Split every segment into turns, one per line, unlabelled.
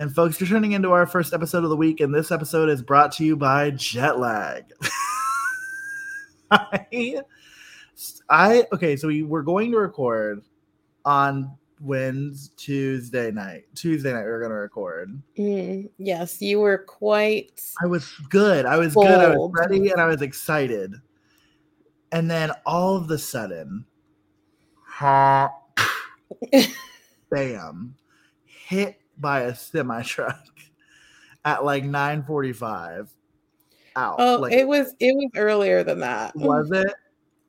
And folks, you're turning into our first episode of the week, and this episode is brought to you by jet lag. I, I okay, so we were going to record on Wednesday, Tuesday night. Tuesday night we were going to record.
Mm, yes, you were quite.
I was good. I was bold. good. I was ready, and I was excited. And then all of the sudden, ha, bam, hit by a semi truck at like 9:45 out.
Oh,
like,
it was it was earlier than that.
Was it?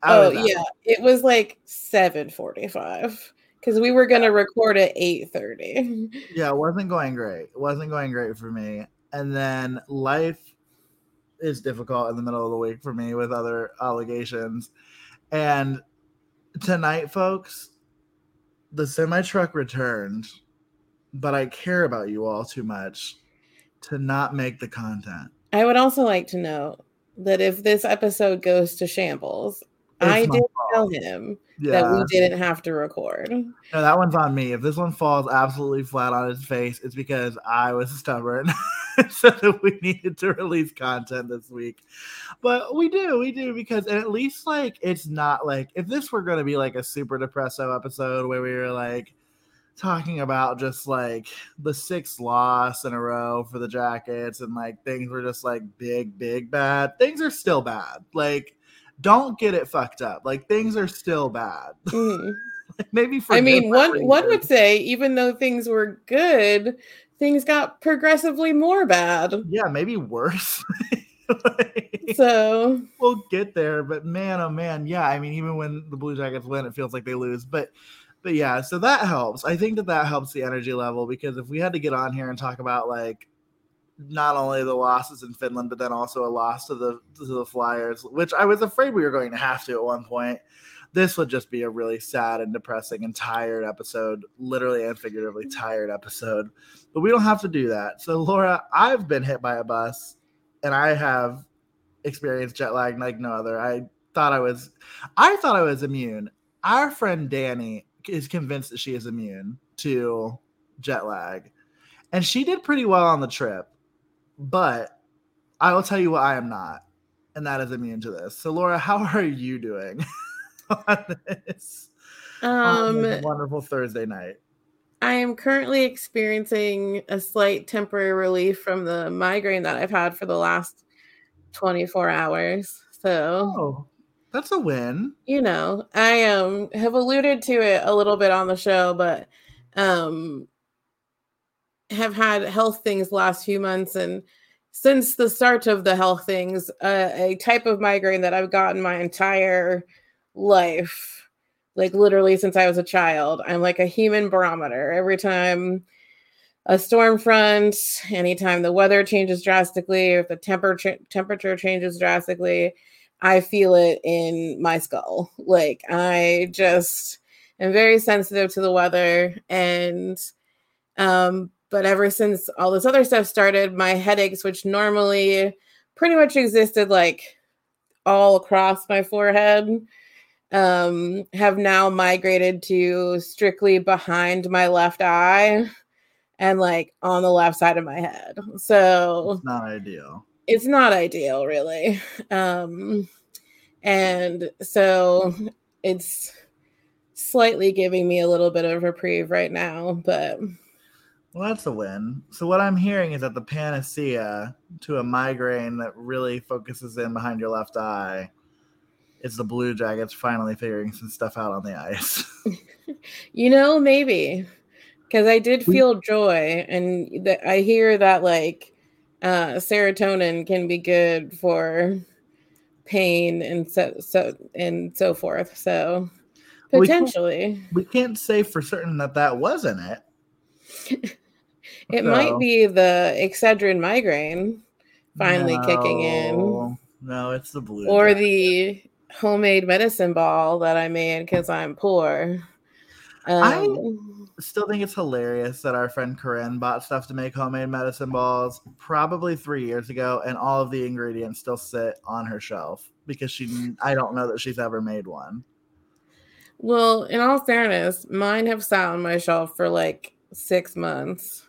oh yeah, it was like 7:45 because we were gonna record at 8:30.
Yeah, it wasn't going great. It wasn't going great for me. And then life is difficult in the middle of the week for me with other obligations. And tonight, folks, the semi truck returned but I care about you all too much to not make the content.
I would also like to know that if this episode goes to shambles, it's I did tell him yeah. that we didn't have to record.
No, that one's on me. If this one falls absolutely flat on its face, it's because I was stubborn. so that we needed to release content this week. But we do, we do because at least like it's not like if this were going to be like a super depressive episode where we were like talking about just like the sixth loss in a row for the Jackets and like things were just like big, big bad. Things are still bad. Like, don't get it fucked up. Like things are still bad. Mm. Maybe for
I mean, one reasons. one would say even though things were good, things got progressively more bad.
Yeah, maybe worse.
like, so
we'll get there, but man, oh man, yeah. I mean, even when the Blue Jackets win, it feels like they lose. But but yeah, so that helps. I think that that helps the energy level because if we had to get on here and talk about like not only the losses in Finland, but then also a loss to the to the Flyers, which I was afraid we were going to have to at one point. This would just be a really sad and depressing and tired episode, literally and figuratively tired episode. But we don't have to do that. So, Laura, I've been hit by a bus and I have experienced jet lag like no other. I thought I was I thought I was immune. Our friend Danny is convinced that she is immune to jet lag. And she did pretty well on the trip. But I will tell you what I am not, and that is immune to this. So Laura, how are you doing on this? Um on wonderful Thursday night.
I am currently experiencing a slight temporary relief from the migraine that I've had for the last 24 hours. So
oh, that's a win.
You know, I um have alluded to it a little bit on the show, but um have had health things last few months and since the start of the health things, uh, a type of migraine that I've gotten my entire life, like literally since I was a child. I'm like a human barometer. Every time a storm front, anytime the weather changes drastically, or if the temperature temperature changes drastically, I feel it in my skull. Like I just am very sensitive to the weather and um but ever since all this other stuff started, my headaches which normally pretty much existed like all across my forehead um have now migrated to strictly behind my left eye and like on the left side of my head. So
it's not ideal
it's not ideal really um and so it's slightly giving me a little bit of reprieve right now but
well that's a win. So what i'm hearing is that the panacea to a migraine that really focuses in behind your left eye is the blue jackets finally figuring some stuff out on the ice.
You know maybe. Because i did feel joy and th- i hear that like uh, serotonin can be good for pain and so so and so forth. So potentially,
we can't, we can't say for certain that that wasn't it.
it so, might be the Excedrin migraine finally no, kicking in.
No, it's the blue.
Or the homemade medicine ball that I made because I'm poor.
Um, I still think it's hilarious that our friend Corinne bought stuff to make homemade medicine balls probably three years ago, and all of the ingredients still sit on her shelf because she I don't know that she's ever made one.
Well, in all fairness, mine have sat on my shelf for like six months,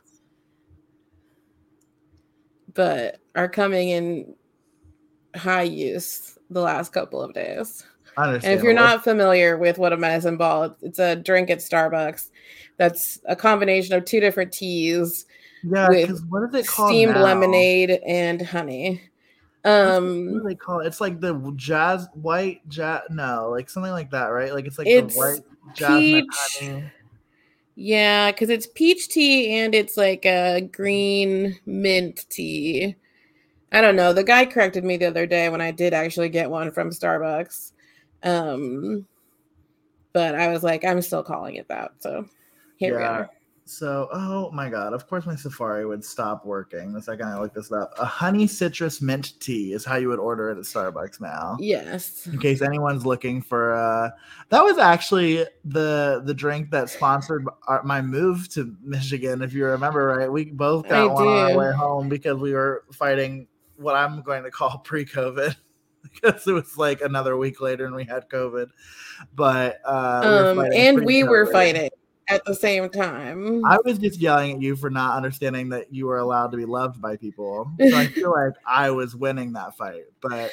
but are coming in high use the last couple of days. And if you're not familiar with what a medicine ball, it's a drink at Starbucks that's a combination of two different teas.
Yeah, with what is it called?
Steamed now? lemonade and honey. Um,
what do they call it? It's like the jazz white jazz. No, like something like that, right? Like it's like it's the white
peach. Honey. Yeah, because it's peach tea and it's like a green mint tea. I don't know. The guy corrected me the other day when I did actually get one from Starbucks. Um, but I was like, I'm still calling it that. So here yeah. we are.
So, oh my god! Of course, my Safari would stop working the second I look this up. A honey citrus mint tea is how you would order it at Starbucks now.
Yes.
In case anyone's looking for, uh, that was actually the the drink that sponsored our, my move to Michigan. If you remember, right? We both got I one on our way home because we were fighting what I'm going to call pre-COVID. because it was like another week later and we had COVID. But uh,
um, we and we were fighting at the same time.
I was just yelling at you for not understanding that you were allowed to be loved by people. So I feel like I was winning that fight. But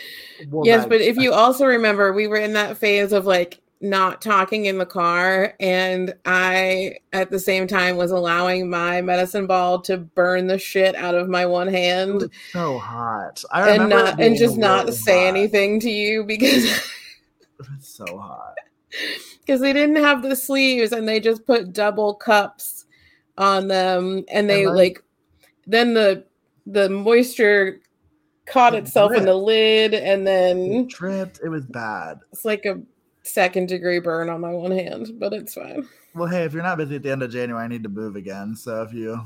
we'll yes, but if you also remember, we were in that phase of like not talking in the car and i at the same time was allowing my medicine ball to burn the shit out of my one hand
so hot.
And not and just not say hot. anything to you because
it's so hot.
because they didn't have the sleeves and they just put double cups on them and they like then the the moisture caught itself in the lid and then
it dripped. It was bad.
It's like a second degree burn on my one hand, but it's fine.
Well, hey, if you're not busy at the end of January, I need to move again. So if you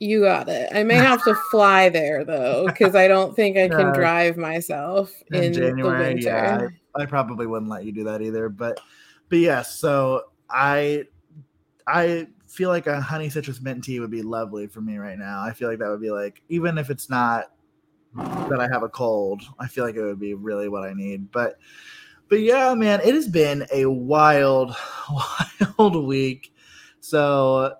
you got it. I may have to fly there though, because I don't think I can drive myself in, in January.
Yeah, I, I, probably wouldn't let you do that either. But but yes, so I I feel like a honey citrus mint tea would be lovely for me right now. I feel like that would be like even if it's not that I have a cold, I feel like it would be really what I need. But but yeah, man, it has been a wild, wild week. So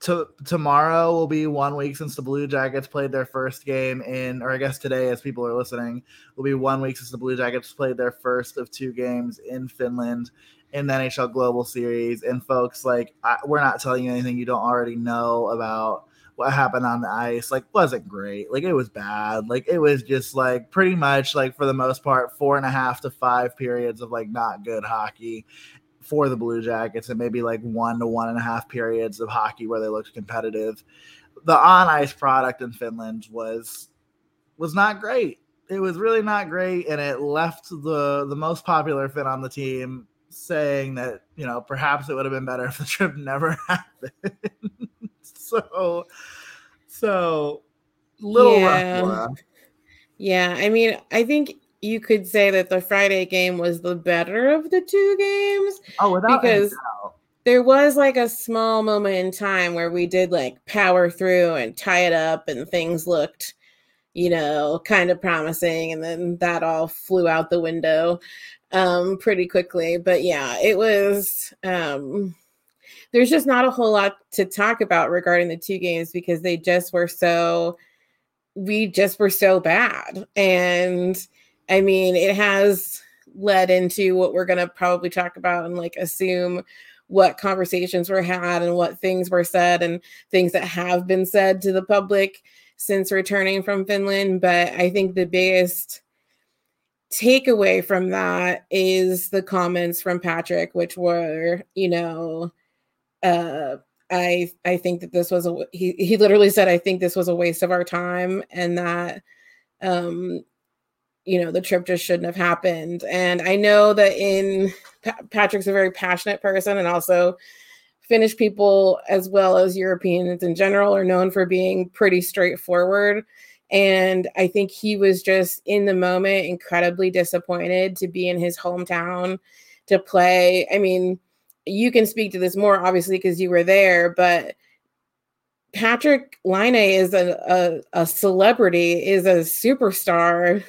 to, tomorrow will be one week since the Blue Jackets played their first game in, or I guess today, as people are listening, will be one week since the Blue Jackets played their first of two games in Finland in the NHL Global Series. And folks, like, I, we're not telling you anything you don't already know about what happened on the ice like wasn't great. Like it was bad. Like it was just like pretty much like for the most part four and a half to five periods of like not good hockey for the blue jackets and maybe like one to one and a half periods of hockey where they looked competitive. The on ice product in finland was was not great. It was really not great and it left the the most popular Finn on the team saying that you know perhaps it would have been better if the trip never happened so so little yeah. rough.
Yeah, I mean, I think you could say that the Friday game was the better of the two games.
Oh, without because
there was like a small moment in time where we did like power through and tie it up, and things looked, you know, kind of promising, and then that all flew out the window um pretty quickly. But yeah, it was um there's just not a whole lot to talk about regarding the two games because they just were so we just were so bad. And i mean it has led into what we're going to probably talk about and like assume what conversations were had and what things were said and things that have been said to the public since returning from Finland. But i think the biggest takeaway from that is the comments from Patrik which were you know uh, I I think that this was a he he literally said I think this was a waste of our time and that um you know the trip just shouldn't have happened and I know that in pa- Patrik's a very passionate person and also Finnish people, as well as Europeans in general, are known for being pretty straightforward. And I think he was just in the moment incredibly disappointed to be in his hometown to play. I mean, you can speak to this more obviously because you were there, but Patrik Laine is a, a, a celebrity, is a superstar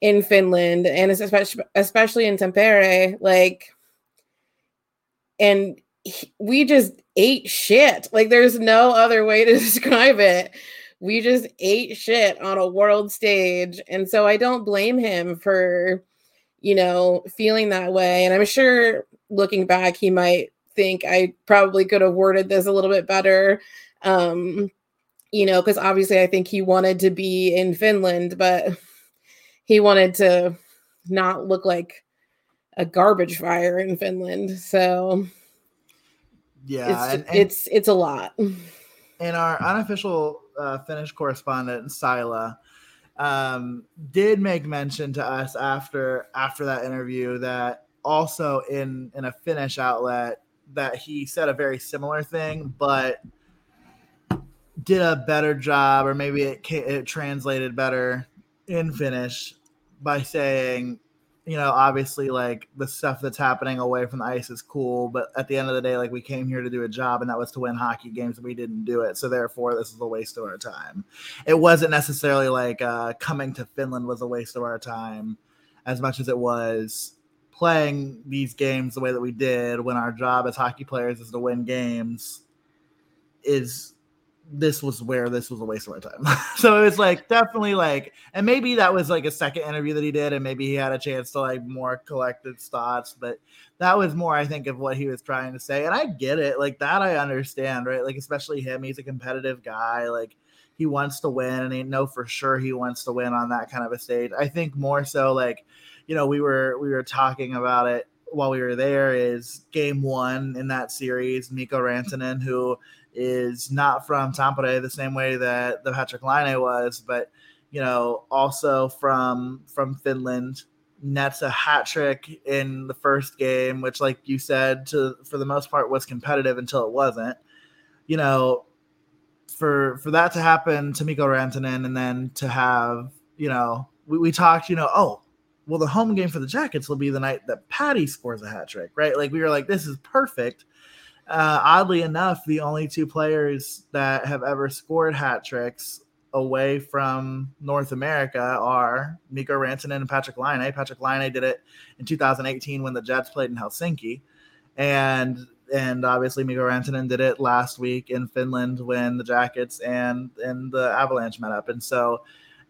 in Finland and especially especially in Tampere. Like, and he, we just ate shit. Like, there's no other way to describe it. We just ate shit on a world stage, and so I don't blame him for, you know, feeling that way. And I'm sure looking back, he might think I probably could have worded this a little bit better. Um, you know, because obviously I think he wanted to be in Finland, but he wanted to not look like a garbage fire in Finland. So
yeah,
it's and, and it's, it's a lot.
And our unofficial uh, Finnish correspondent Sila um, did make mention to us after after that interview that also in in a Finnish outlet that he said a very similar thing, but did a better job, or maybe it it translated better in Finnish by saying, you know, obviously like the stuff that's happening away from the ice is cool, but at the end of the day, like we came here to do a job and that was to win hockey games and we didn't do it. So therefore this is a waste of our time. It wasn't necessarily like uh, coming to Finland was a waste of our time as much as it was playing these games the way that we did when our job as hockey players is to win games is this was where this was a waste of my time. so it's like definitely like, and maybe that was like a second interview that he did, and maybe he had a chance to like more collect his thoughts, but that was more, I think, of what he was trying to say. And I get it, like that I understand, right? Like, especially him, he's a competitive guy, like he wants to win, and he know for sure he wants to win on that kind of a stage. I think more so like, you know, we were we were talking about it while we were there is game one in that series, Mikko Rantanen, who is not from Tampere the same way that the Patrik Laine was, but you know, also from from Finland. Nets a hat trick in the first game, which, like you said, to for the most part was competitive until it wasn't. You know, for for that to happen to Mikko Rantanen, and then to have you know, we, we talked, you know, oh, well, the home game for the Jackets will be the night that Patty scores a hat trick, right? Like we were like, this is perfect uh, oddly enough, the only two players that have ever scored hat tricks away from North America are Mikko Rantanen and Patrik Laine. Patrik Laine did it in 2018 when the Jets played in Helsinki, and and obviously Mikko Rantanen did it last week in Finland when the Jackets and and the Avalanche met up. And so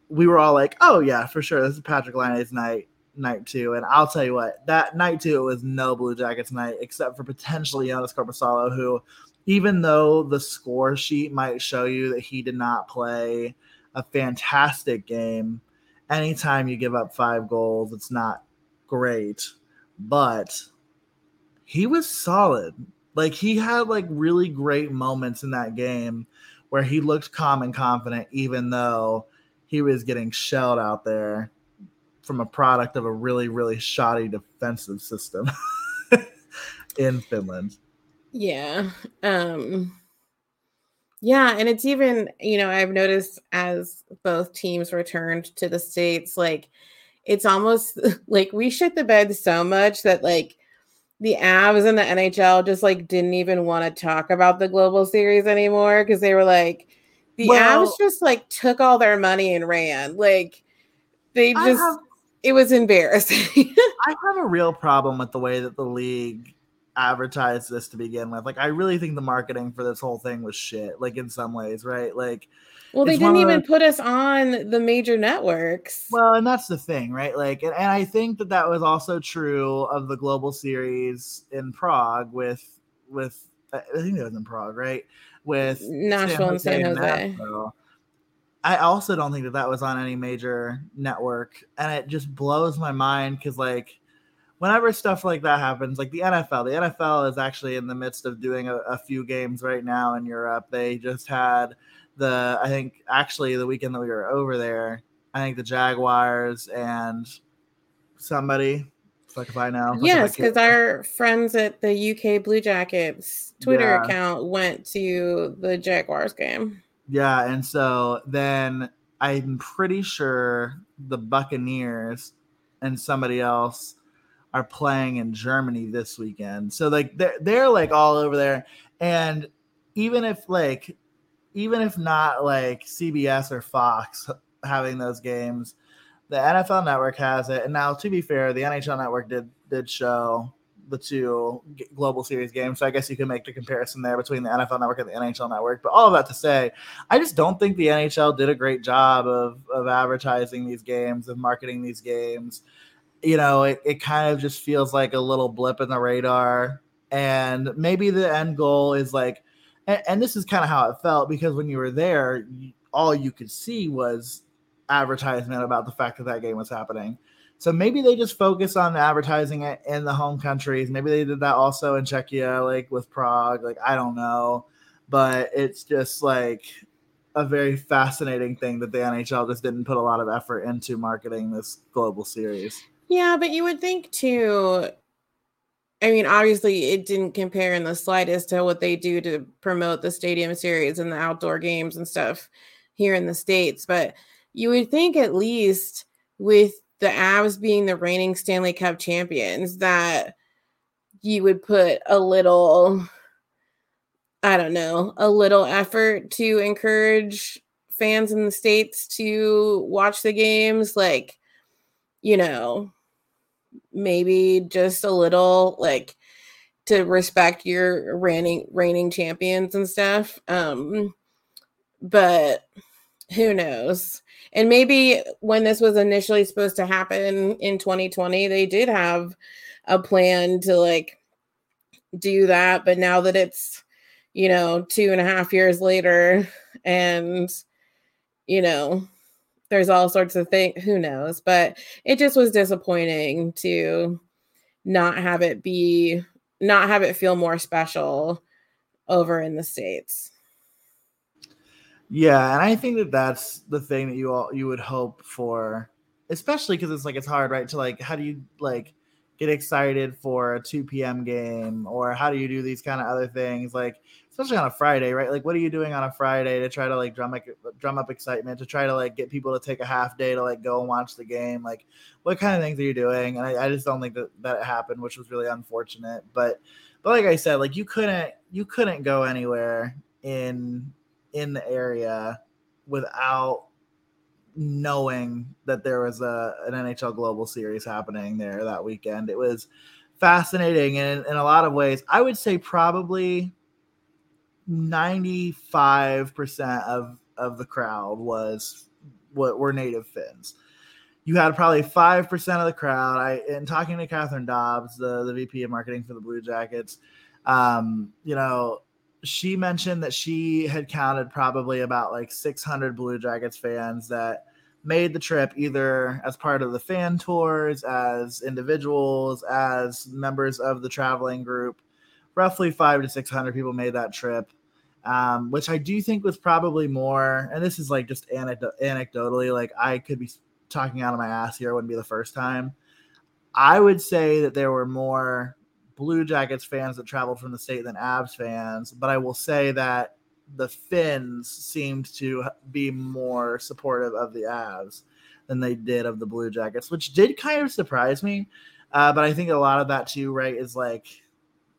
we were all like, "Oh yeah, for sure, this is Patrik Laine's night." Night two. And I'll tell you what, that night two was no Blue Jackets night, except for potentially Joonas Korpisalo, who, even though the score sheet might show you that he did not play a fantastic game, anytime you give up five goals, it's not great. But he was solid. Like he had like really great moments in that game where he looked calm and confident, even though he was getting shelled out there from a product of a really really shoddy defensive system in Finland.
Yeah. Um yeah, and it's even, you know, I've noticed as both teams returned to the states like it's almost like we shit the bed so much that like the Avs and the NHL just like didn't even want to talk about the global series anymore because they were like the well, Avs just like took all their money and ran. Like they just it was embarrassing.
I have a real problem with the way that the league advertised this to begin with. Like, I really think the marketing for this whole thing was shit. Like, in some ways, right? Like,
well, they didn't even the, put us on the major networks.
Well, and that's the thing, right? Like, and, and I think that that was also true of the global series in Prague with with I think it was in Prague, right? With
Nashville and San Jose. Nashville
I also don't think that that was on any major network, and it just blows my mind because like whenever stuff like that happens, like the NFL, the NFL is actually in the midst of doing a, a, few games right now in Europe. They just had the, I think actually the weekend that we were over there, I think the Jaguars and somebody Fuck if I know.
Yes, because our friends at the UK Blue Jackets Twitter yeah. account went to the Jaguars game.
Yeah, and so then I'm pretty sure the Buccaneers and somebody else are playing in Germany this weekend. So like they're they're like all over there. And even if like even if not like CBS or Fox having those games, the NFL network has it. And now to be fair, the NHL network did did show the two global series games. So I guess you can make the comparison there between the NFL network and the NHL network. But all of that to say, I just don't think the NHL did a great job of of advertising these games, of marketing these games. You know, it, it kind of just feels like a little blip in the radar. And maybe the end goal is like, and, and this is kind of how it felt because when you were there, all you could see was advertisement about the fact that that game was happening. So maybe they just focus on advertising it in the home countries. Maybe they did that also in Czechia, like with Prague. Like I don't know, but it's just like a very fascinating thing that the NHL just didn't put a lot of effort into marketing this global series.
Yeah, but you would think too. I mean, obviously, it didn't compare in the slightest to what they do to promote the stadium series and the outdoor games and stuff here in the States. But you would think, at least with the Avs being the reigning Stanley Cup champions that you would put a little I don't know, a little effort to encourage fans in the states to watch the games like you know, maybe just a little like to respect your reigning reigning champions and stuff. Um but who knows? And maybe when this was initially supposed to happen in 2020, they did have a plan to like do that. But now that it's, you know, two and a half years later and, you know, there's all sorts of things, who knows? But it just was disappointing to not have it be, not have it feel more special over in the States.
Yeah, and I think that that's the thing that you all you would hope for, especially because it's like it's hard, right? To like, how do you like get excited for a 2 p.m. game, or how do you do these kind of other things, like especially on a Friday, right? Like, what are you doing on a Friday to try to like drum up drum up excitement, to try to like get people to take a half day to like go and watch the game? Like, what kind of things are you doing? And I, I just don't think that that happened, which was really unfortunate. But but like I said, like you couldn't you couldn't go anywhere in in the area without knowing that there was a an NHL Global Series happening there that weekend. It was fascinating and in, in a lot of ways. I would say probably 95% of of the crowd was what were native Finns. You had probably five percent of the crowd. I in talking to Catherine Dobbs, the, the VP of marketing for the Blue Jackets, um, you know, she mentioned that she had counted probably about like 600 Blue Jackets fans that made the trip either as part of the fan tours, as individuals, as members of the traveling group. Roughly five to 600 people made that trip, um, which I do think was probably more. And this is like just anecdotally, like I could be talking out of my ass here, wouldn't be the first time. I would say that there were more Blue Jackets fans that traveled from the state than Avs fans, but I will say that the Finns seemed to be more supportive of the Avs than they did of the Blue Jackets, which did kind of surprise me. Uh, but I think a lot of that too, right, is like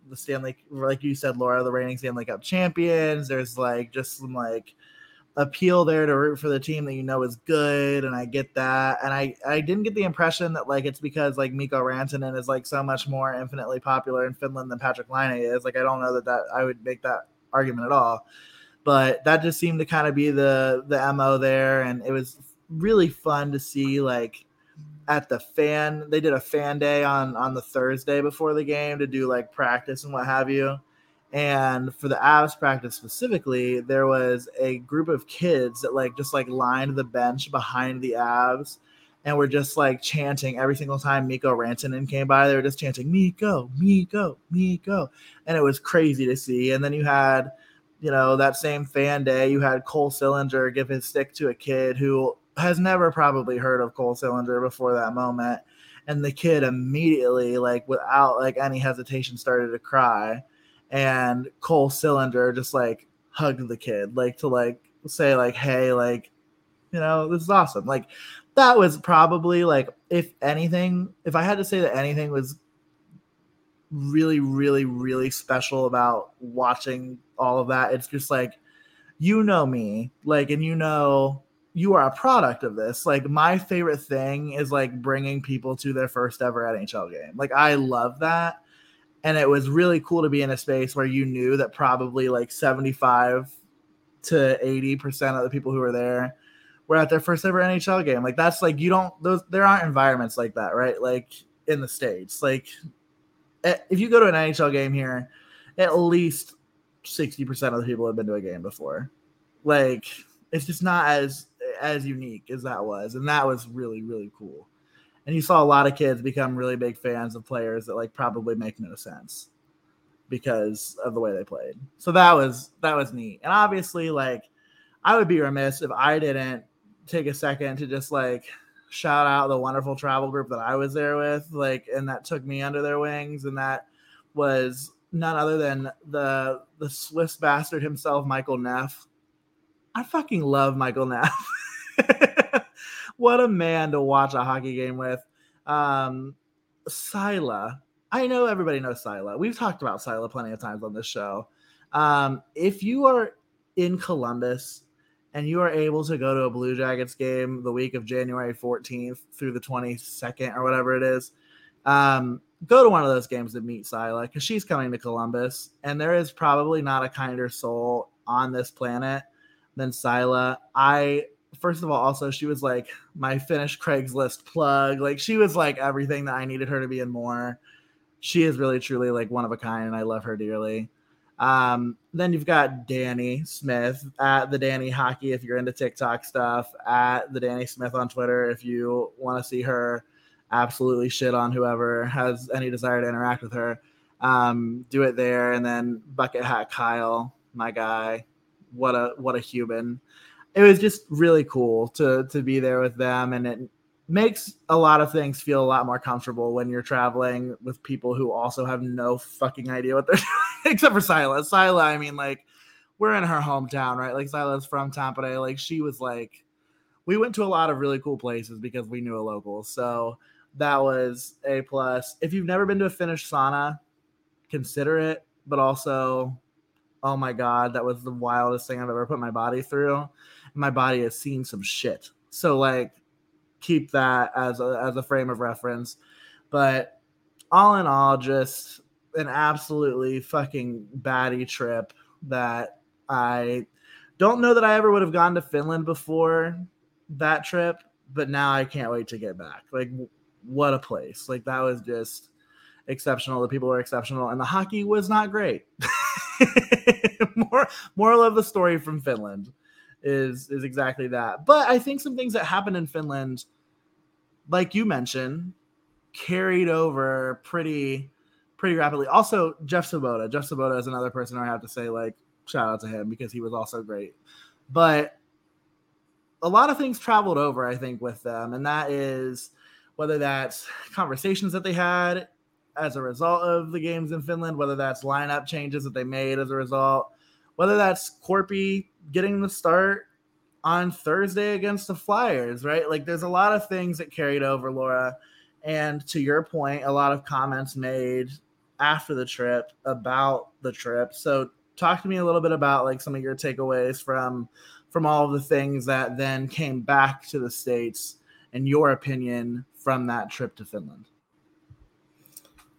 the Stanley, like you said, Laura, the reigning Stanley Cup champions. There's like just some like appeal there to root for the team that you know is good and I get that. And I I didn't get the impression that like it's because like Mikko Rantanen is like so much more infinitely popular in Finland than Patrik Laine is. Like I don't know that that I would make that argument at all. But that just seemed to kind of be the the mo there and it was really fun to see like at the fan they did a fan day on on the Thursday before the game to do like practice and what have you and for the Avs practice specifically, there was a group of kids that like just like lined the bench behind the Avs and were just like chanting every single time Mikko Rantanen came by. They were just chanting Mikko, Mikko, Mikko, and it was crazy to see. And then you had, you know, that same fan day, you had Cole Sillinger give his stick to a kid who has never probably heard of Cole Sillinger before that moment and the kid immediately like without like any hesitation started to cry and Cole Sillinger just like hugged the kid like to like say like hey like you know this is awesome like that was probably like if anything if i had to say that anything was really really really special about watching all of that it's just like you know me like and you know you are a product of this. Like my favorite thing is like bringing people to their first ever NHL game. Like I love that. And it was really cool to be in a space where you knew that probably like 75 to 80% of the people who were there were at their first ever NHL game. Like that's like you don't those there aren't environments like that, right? Like in the states. Like eh, if you go to an NHL game here, at least 60% of the people have been to a game before. Like it's just not as as unique as that was, and that was really really cool. And you saw a lot of kids become really big fans of players that like probably make no sense because of the way they played. So that was that was neat. And obviously, like I would be remiss if I didn't take a second to just like shout out the wonderful travel group that I was there with, like, and that took me under their wings, and that was none other than the the Swiss bastard himself, Michael Neff. I fucking love Michael Neff. what a man to watch a hockey game with. Um, Sila. I know everybody knows Sila. We've talked about Sila plenty of times on this show. Um, if you are in Columbus and you are able to go to a Blue Jackets game the week of January 14th through the 22nd or whatever it is, um, go to one of those games to meet Sila because she's coming to Columbus. And there is probably not a kinder soul on this planet than Sila. I first of all, also she was like my finished Craigslist plug. Like she was like everything that I needed her to be and more. She is really truly like one of a kind, and I love her dearly. Um, then you've got Danny Smith at the Danny Hockey if you're into TikTok stuff, at the Danny Smith on Twitter if you want to see her absolutely shit on whoever has any desire to interact with her. Um, do it there, and then Bucket Hat Kyle, my guy, what a what a human it was just really cool to to be there with them and it makes a lot of things feel a lot more comfortable when you're traveling with people who also have no fucking idea what they're doing except for Sila. Sila, I mean like we're in her hometown, right? Like Sila's from Tampere. Like she was like we went to a lot of really cool places because we knew a local. So that was a plus. If you've never been to a Finnish sauna, consider it, but also oh my god, that was the wildest thing I've ever put my body through my body has seen some shit. So like keep that as a as a frame of reference. But all in all, just an absolutely fucking batty trip that I don't know that I ever would have gone to Finland before that trip, but now I can't wait to get back. Like what a place. Like that was just exceptional. The people were exceptional and the hockey was not great. more moral of the story from Finland is is exactly that. But I think some things that happened in Finland, like you mentioned, carried over pretty pretty rapidly. Also, Jeff Sabota. Jeff Sabota is another person I have to say like shout out to him because he was also great. But a lot of things traveled over, I think, with them, and that is whether that's conversations that they had as a result of the games in Finland, whether that's lineup changes that they made as a result, whether that's Korpi getting the start on Thursday against the Flyers, right? Like there's a lot of things that carried over, Laura. And to your point, a lot of comments made after the trip about the trip. So talk to me a little bit about like some of your takeaways from from all of the things that then came back to the states and your opinion from that trip to Finland.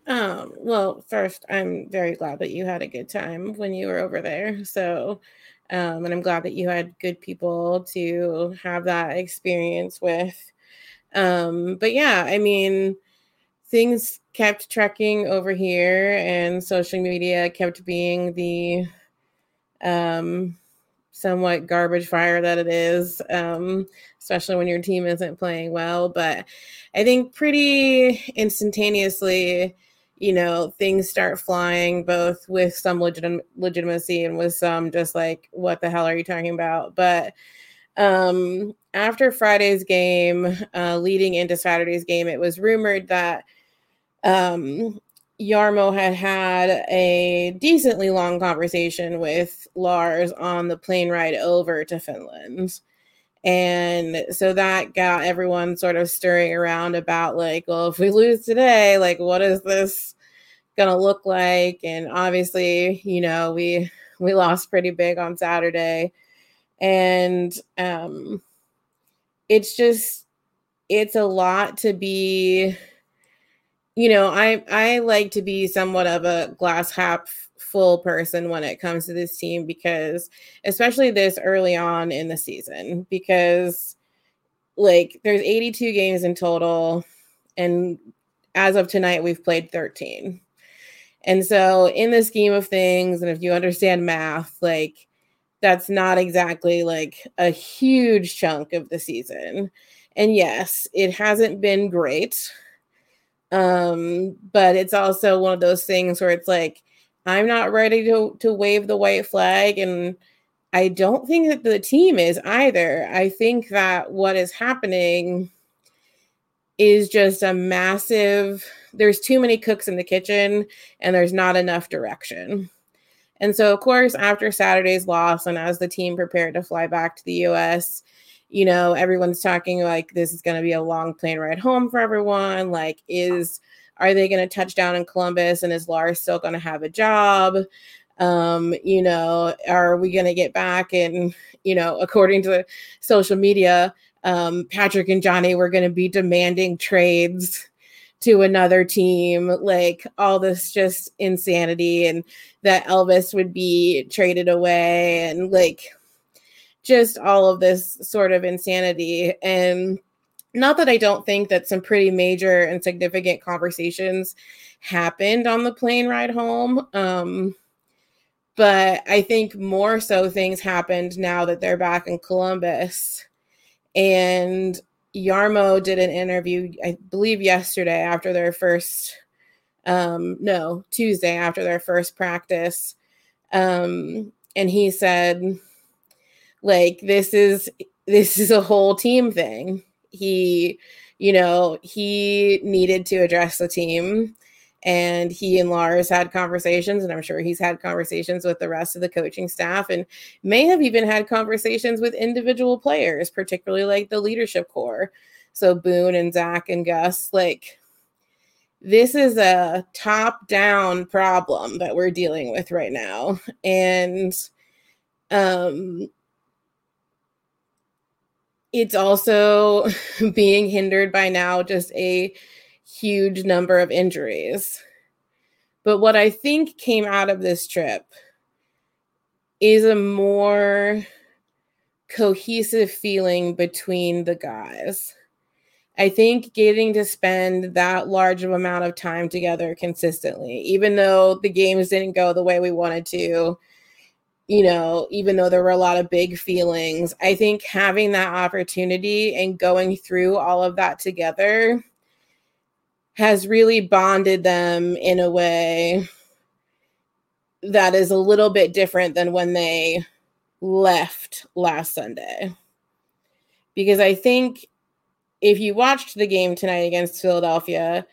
Um, well, first, I'm very glad that you had a good time when you were over there. So, um, and I'm glad that you had good people to have that experience with. Um, but yeah, I mean, things kept trekking over here, and social media kept being the um, somewhat garbage fire that it is, um, especially when your team isn't playing well. But I think pretty instantaneously, you know, things start flying both with some legit- legitimacy and with some just like, what the hell are you talking about? But um, after Friday's game, uh, leading into Saturday's game, it was rumored that um, Jarmo had had a decently long conversation with Lars on the plane ride over to Finland. And so that got everyone sort of stirring around about, like, well, if we lose today, like, what is this to look like? And obviously, you know, we we lost pretty big on Saturday. And um it's just it's a lot to be you know, I I like to be somewhat of a glass half full person when it comes to this team because especially this early on in the season because like there's 82 games in total and as of tonight we've played 13. And so in the scheme of things and if you understand math like that's not exactly like a huge chunk of the season. And yes, it hasn't been great um, but it's also one of those things where it's like, I'm not ready to to wave the white flag and I don't think that the team is either. I think that what is happening is just a massive there's too many cooks in the kitchen and there's not enough direction. And so of course after Saturday's loss and as the team prepared to fly back to the US, you know, everyone's talking like this is going to be a long plane ride home for everyone. Like, is are they going to touch down in Columbus and is Lars still going to have a job? Um, you know, are we going to get back? And, you know, according to social media, um, Patrik and Johnny were going to be demanding trades to another team, like all this just insanity, and that Elvis would be traded away, and like just all of this sort of insanity. And not that I don't think that some pretty major and significant conversations happened on the plane ride home. Um, but I think more so things happened now that they're back in Columbus. And Jarmo did an interview, I believe, yesterday after their first, um, no, Tuesday after their first practice. Um, and he said, like this is this is a whole team thing. He, you know, he needed to address the team and he and Lars had conversations, and I'm sure he's had conversations with the rest of the coaching staff, and may have even had conversations with individual players, particularly like the leadership core. So Boone and Zach and Gus, like this is a top down problem that we're dealing with right now, and um it's also being hindered by now just a huge number of injuries. But what I think came out of this trip is a more cohesive feeling between the guys. I think getting to spend that large of amount of time together consistently, even though the games didn't go the way we wanted to, you know, even though there were a lot of big feelings, I think having that opportunity and going through all of that together has really bonded them in a way that is a little bit different than when they left last Sunday. Because I think if you watched the game tonight against Philadelphia,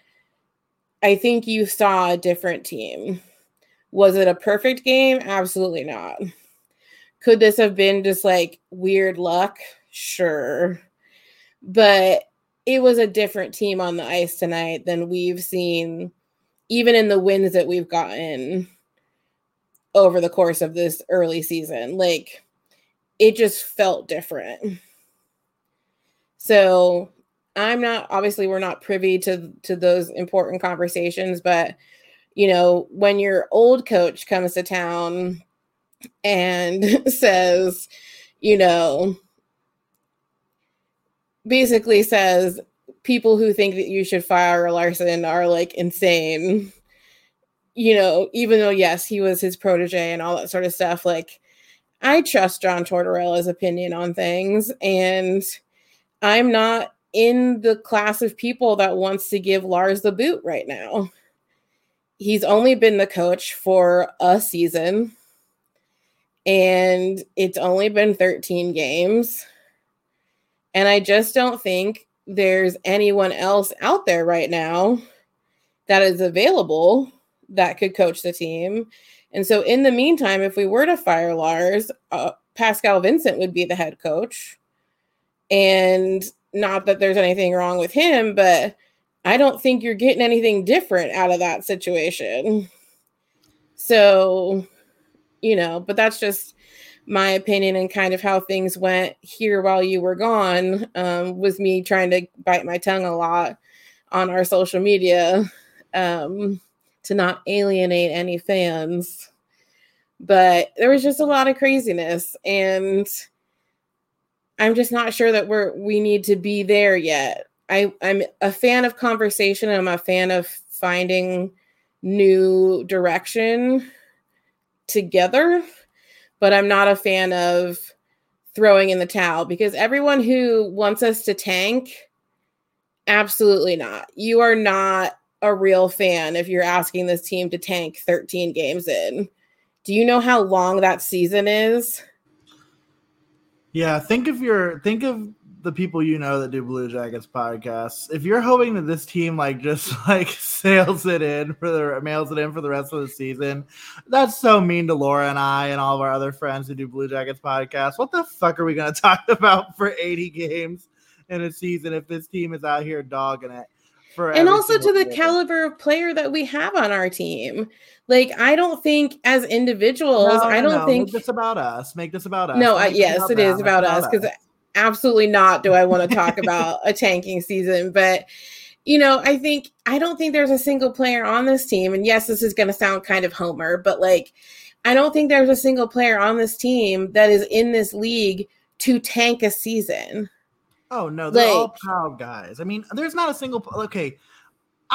I think you saw a different team was it a perfect game? Absolutely not. Could this have been just like weird luck? Sure. But it was a different team on the ice tonight than we've seen, even in the wins that we've gotten over the course of this early season. Like, it just felt different. So, I'm not obviously we're not privy to to those important conversations, but you know, when your old coach comes to town and says, you know, basically says people who think that you should fire Larsen are like insane. You know, even though yes, he was his protege and all that sort of stuff, like I trust John Tortorella's opinion on things and I'm not in the class of people that wants to give Lars the boot right now he's only been the coach for a season and it's only been 13 games And I just don't think there's anyone else out there right now that is available that could coach the team. And so, in the meantime, if we were to fire Lars, uh, Pascal Vincent would be the head coach. And not that there's anything wrong with him, but I don't think you're getting anything different out of that situation. So, you know, but that's just my opinion and kind of how things went here while you were gone um, was me trying to bite my tongue a lot on our social media um, to not alienate any fans. But there was just a lot of craziness, and I'm just not sure that we're we need to be there yet. I, I'm a fan of conversation. I'm a fan of finding new direction together, but I'm not a fan of throwing in the towel because everyone who wants us to tank, absolutely not. You are not a real fan if you're asking this team to tank 13 games in. Do you know how long that season is?
Yeah, think of your think of the people you know that do Blue Jackets podcasts. If you're hoping that this team like just like sails it in for the mails it in for the rest of the season, that's so mean to Laura and I and all of our other friends who do Blue Jackets podcasts. What the fuck are we gonna talk about for 80 games in a season if this team is out here dogging it?
For and also to the caliber of player that we have on our team. Like I don't think as individuals, no, I don't no. think
this about us. Make this about us.
No, uh, yes, it is about, about us because absolutely not do I want to talk about a tanking season, but you know, I think I don't think there's a single player on this team. And yes, this is going to sound kind of homer, but like I don't think there's a single player on this team that is in this league to tank a season.
Oh no, they're like, all proud guys. I mean, there's not a single okay.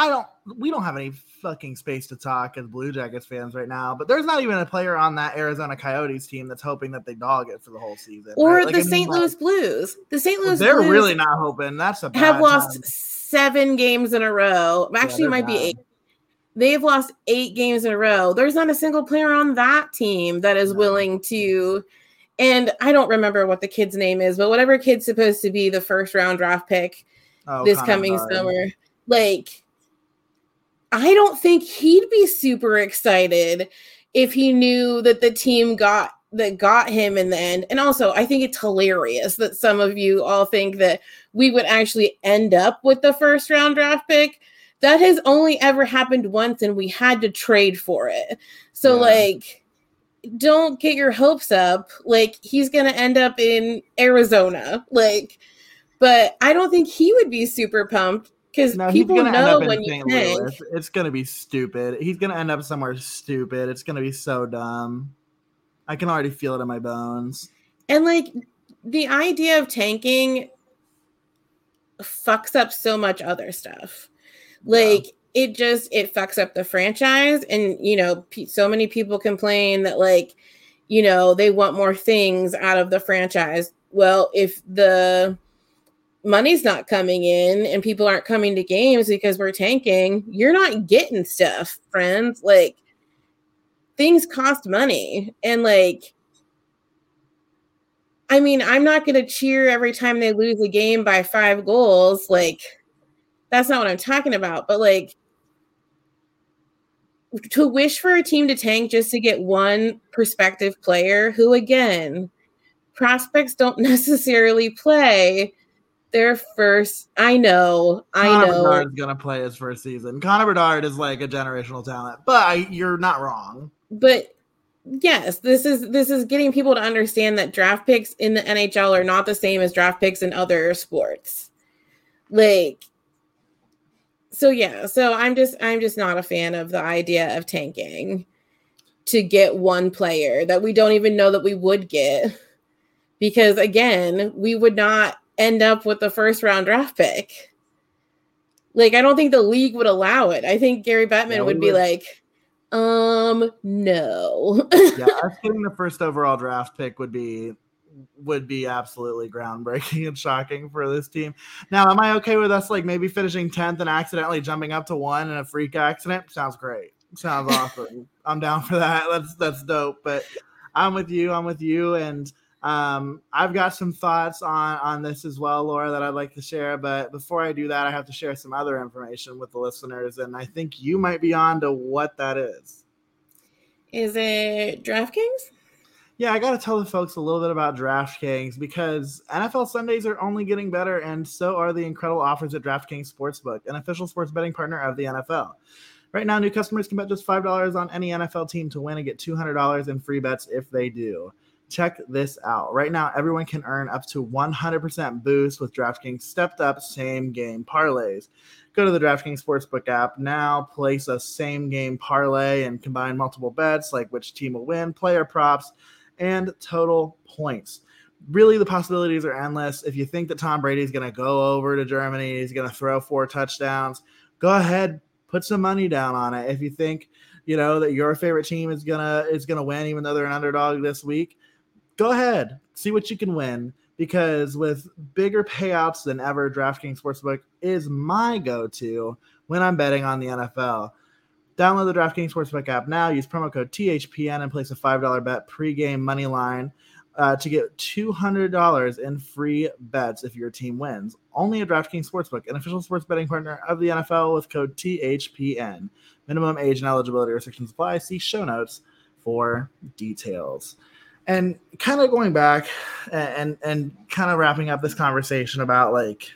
I don't we don't have any fucking space to talk as Blue Jackets fans right now, but there's not even a player on that Arizona Coyotes team that's hoping that they dog it for the whole season.
Or right? like, the I mean, St. Louis Blues. The St. Louis
they're
Blues
really not hoping. That's a
have lost time. seven games in a row. Actually, yeah, it might be eight. They've lost eight games in a row. There's not a single player on that team that is no. willing to. And I don't remember what the kid's name is, but whatever kid's supposed to be the first round draft pick oh, this coming summer, like I don't think he'd be super excited if he knew that the team got that got him in the end. And also, I think it's hilarious that some of you all think that we would actually end up with the first round draft pick. That has only ever happened once, and we had to trade for it. So, yeah. like, don't get your hopes up. Like, he's going to end up in Arizona. Like, but I don't think he would be super pumped because no, people know when you think
it's gonna be stupid. He's gonna end up somewhere stupid. It's gonna be so dumb. I can already feel it in my bones.
And like the idea of tanking fucks up so much other stuff. Like yeah. it just it fucks up the franchise, and you know, so many people complain that like you know they want more things out of the franchise. Well, if the money's not coming in and people aren't coming to games because we're tanking, you're not getting stuff, friends. Like things cost money. And like, I mean, I'm not going to cheer every time they lose a game by five goals. Like, that's not what I'm talking about. But like, to wish for a team to tank just to get one prospective player who, again, prospects don't necessarily play their first. I know, I Connor know.
Bedard's gonna play his first season. Connor Bedard is like a generational talent, but I, you're not wrong.
But yes, this is this is getting people to understand that draft picks in the NHL are not the same as draft picks in other sports. Like, so yeah, so I'm just I'm just not a fan of the idea of tanking to get one player that we don't even know that we would get because again we would not end up with the first round draft pick. Like, I don't think the league would allow it. I think Gary Bettman yeah, would, would be like, um, no.
yeah, us getting the first overall draft pick would be would be absolutely groundbreaking and shocking for this team. Now, am I okay with us like maybe finishing 10th and accidentally jumping up to one in a freak accident? Sounds great. Sounds awesome. I'm down for that. That's that's dope. But I'm with you. I'm with you. And Um, I've got some thoughts on on this as well, Laura, that I'd like to share. But before I do that, I have to share some other information with the listeners, and I think you might be on to what that is.
Is it DraftKings?
Yeah, I got to tell the folks a little bit about DraftKings because NFL Sundays are only getting better, and so are the incredible offers at DraftKings Sportsbook, an official sports betting partner of the NFL. Right now, new customers can bet just $5 on any NFL team to win and get $200 in free bets if they do. Check this out. Right now, everyone can earn up to 100% boost with DraftKings stepped up same game parlays. Go to the DraftKings Sportsbook app now, place a same game parlay, and combine multiple bets like which team will win, player props, and total points. Really, the possibilities are endless. If you think that Tom Brady is going to go over to Germany, he's going to throw four touchdowns, go ahead, put some money down on it. If you think, you know, that your favorite team is gonna is gonna win, even though they're an underdog this week, go ahead, see what you can win. Because with bigger payouts than ever, DraftKings Sportsbook is my go-to when I'm betting on the NFL. Download the DraftKings Sportsbook app now. Use promo code THPN and place a $5 bet pregame money line uh, to get $200 in free bets if your team wins. Only at DraftKings Sportsbook, an official sports betting partner of the NFL with code THPN. Minimum age and eligibility restrictions apply. See show notes for details and kind of going back and and, kind of wrapping up this conversation about like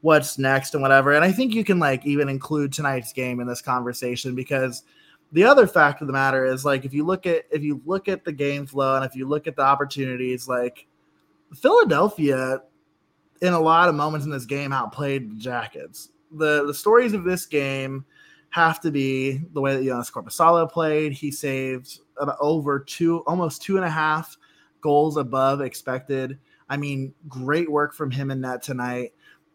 what's next and whatever and i think you can like even include tonight's game in this conversation because the other fact of the matter is like if you look at if you look at the game flow and if you look at the opportunities like philadelphia in a lot of moments in this game outplayed the jackets. The the stories of this game have to be the way that Jonas Korpisalo played. He saved over two, almost two and a half goals above expected. I mean, great work from him in net tonight.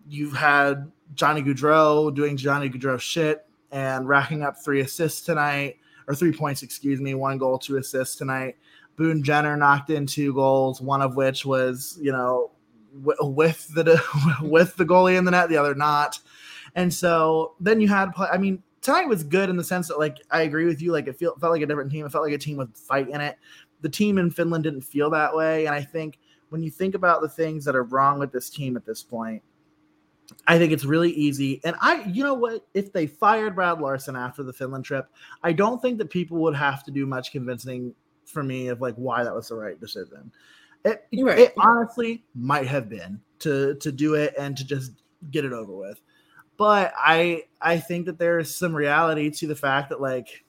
You've had Johnny Gaudreau doing Johnny Gaudreau shit and racking up three assists tonight, or three points, excuse me, one goal, two assists tonight. Boone Jenner knocked in two goals, one of which was, you know, with the with the goalie in the net, the other not. And so then you had, I mean, tonight was good in the sense that like I agree with you. Like it felt felt like a different team. It felt like a team with fight in it. The team in Finland didn't feel that way, and I think when you think about the things that are wrong with this team at this point, I think it's really easy. And I, you know what? If they fired Brad Larsen after the Finland trip, I don't think that people would have to do much convincing for me of like why that was the right decision. It, right. it honestly might have been to to do it and to just get it over with but I I think that there's some reality to the fact that like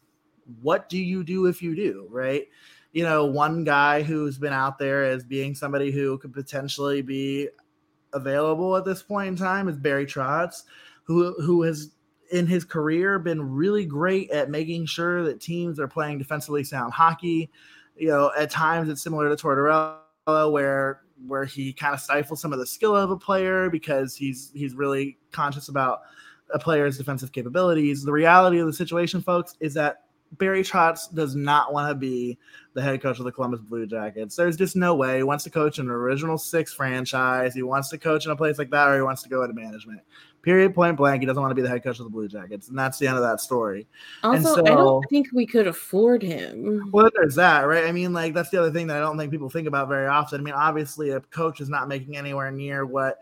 what do you do if you do, right? You know, one guy who's been out there as being somebody who could potentially be available at this point in time is Barry Trotz, who who has in his career been really great at making sure that teams are playing defensively sound hockey. You know, at times it's similar to Tortorella, where where he kind of stifles some of the skill of a player because he's he's really conscious about a player's defensive capabilities. The reality of the situation, folks, is that Barry Trotz does not want to be the head coach of the Columbus Blue Jackets. There's just no way. He wants to coach an original six franchise. He wants to coach in a place like that, or he wants to go into management. Period, point blank. He doesn't want to be the head coach of the Blue Jackets, and that's the end of that story.
Also, so, I don't think we could afford him.
Well, there's that, right? I mean, like that's the other thing that I don't think people think about very often. I mean, obviously, a coach is not making anywhere near what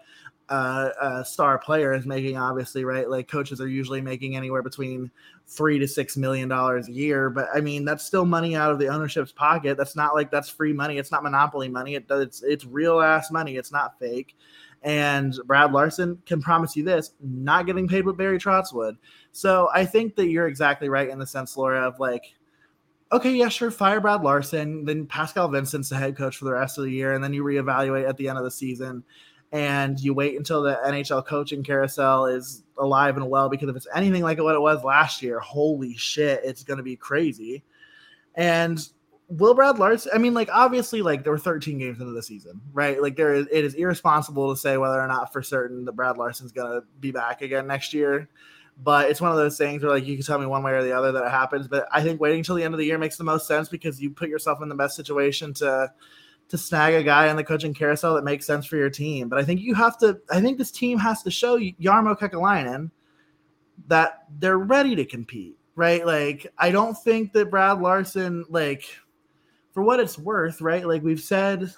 uh, a star player is making, obviously, right? Like coaches are usually making anywhere between three to six million dollars a year, but I mean that's still money out of the ownership's pocket. That's not like that's free money. It's not monopoly money. It, it's it's real ass money. It's not fake. And Brad Larsen can promise you this: not getting paid what Barry Trotz would. So I think that you're exactly right in the sense, Laura, of like okay, yeah, sure, fire Brad Larsen, then Pascal Vincent's the head coach for the rest of the year, and then you reevaluate at the end of the season and you wait until the NHL coaching carousel is alive and well because if it's anything like what it was last year, holy shit, it's going to be crazy. And Will Brad Larsen, I mean, like obviously, like there were 13 games into the season, right? Like there is, it is irresponsible to say whether or not for certain that Brad Larsen's going to be back again next year. But it's one of those things where like you can tell me one way or the other that it happens. But I think waiting until the end of the year makes the most sense because you put yourself in the best situation to to snag a guy on the coaching carousel that makes sense for your team. But I think you have to. I think this team has to show Jarmo Kekalainen that they're ready to compete, right? Like I don't think that Brad Larsen like for what it's worth, right? Like we've said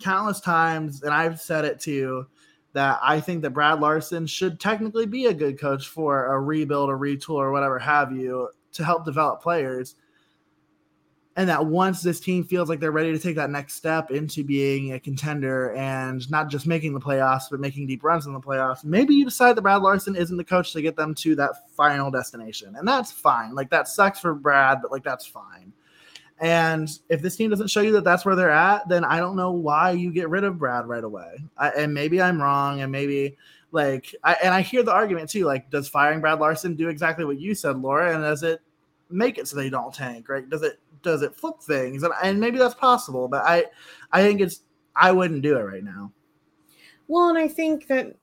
countless times, and I've said it too, that I think that Brad Larsen should technically be a good coach for a rebuild, a retool, or whatever have you to help develop players. And that once this team feels like they're ready to take that next step into being a contender and not just making the playoffs, but making deep runs in the playoffs, maybe you decide that Brad Larsen isn't the coach to get them to that final destination. And that's fine. Like that sucks for Brad, but like that's fine. And if this team doesn't show you that that's where they're at, then I don't know why you get rid of Brad right away. I, and maybe I'm wrong, and maybe like, I, and I hear the argument too. Like, does firing Brad Larsen do exactly what you said, Laura? And does it make it so they don't tank? Right? Does it does it flip things? And, and maybe that's possible, but I I think it's I wouldn't do it right now.
Well, and I think that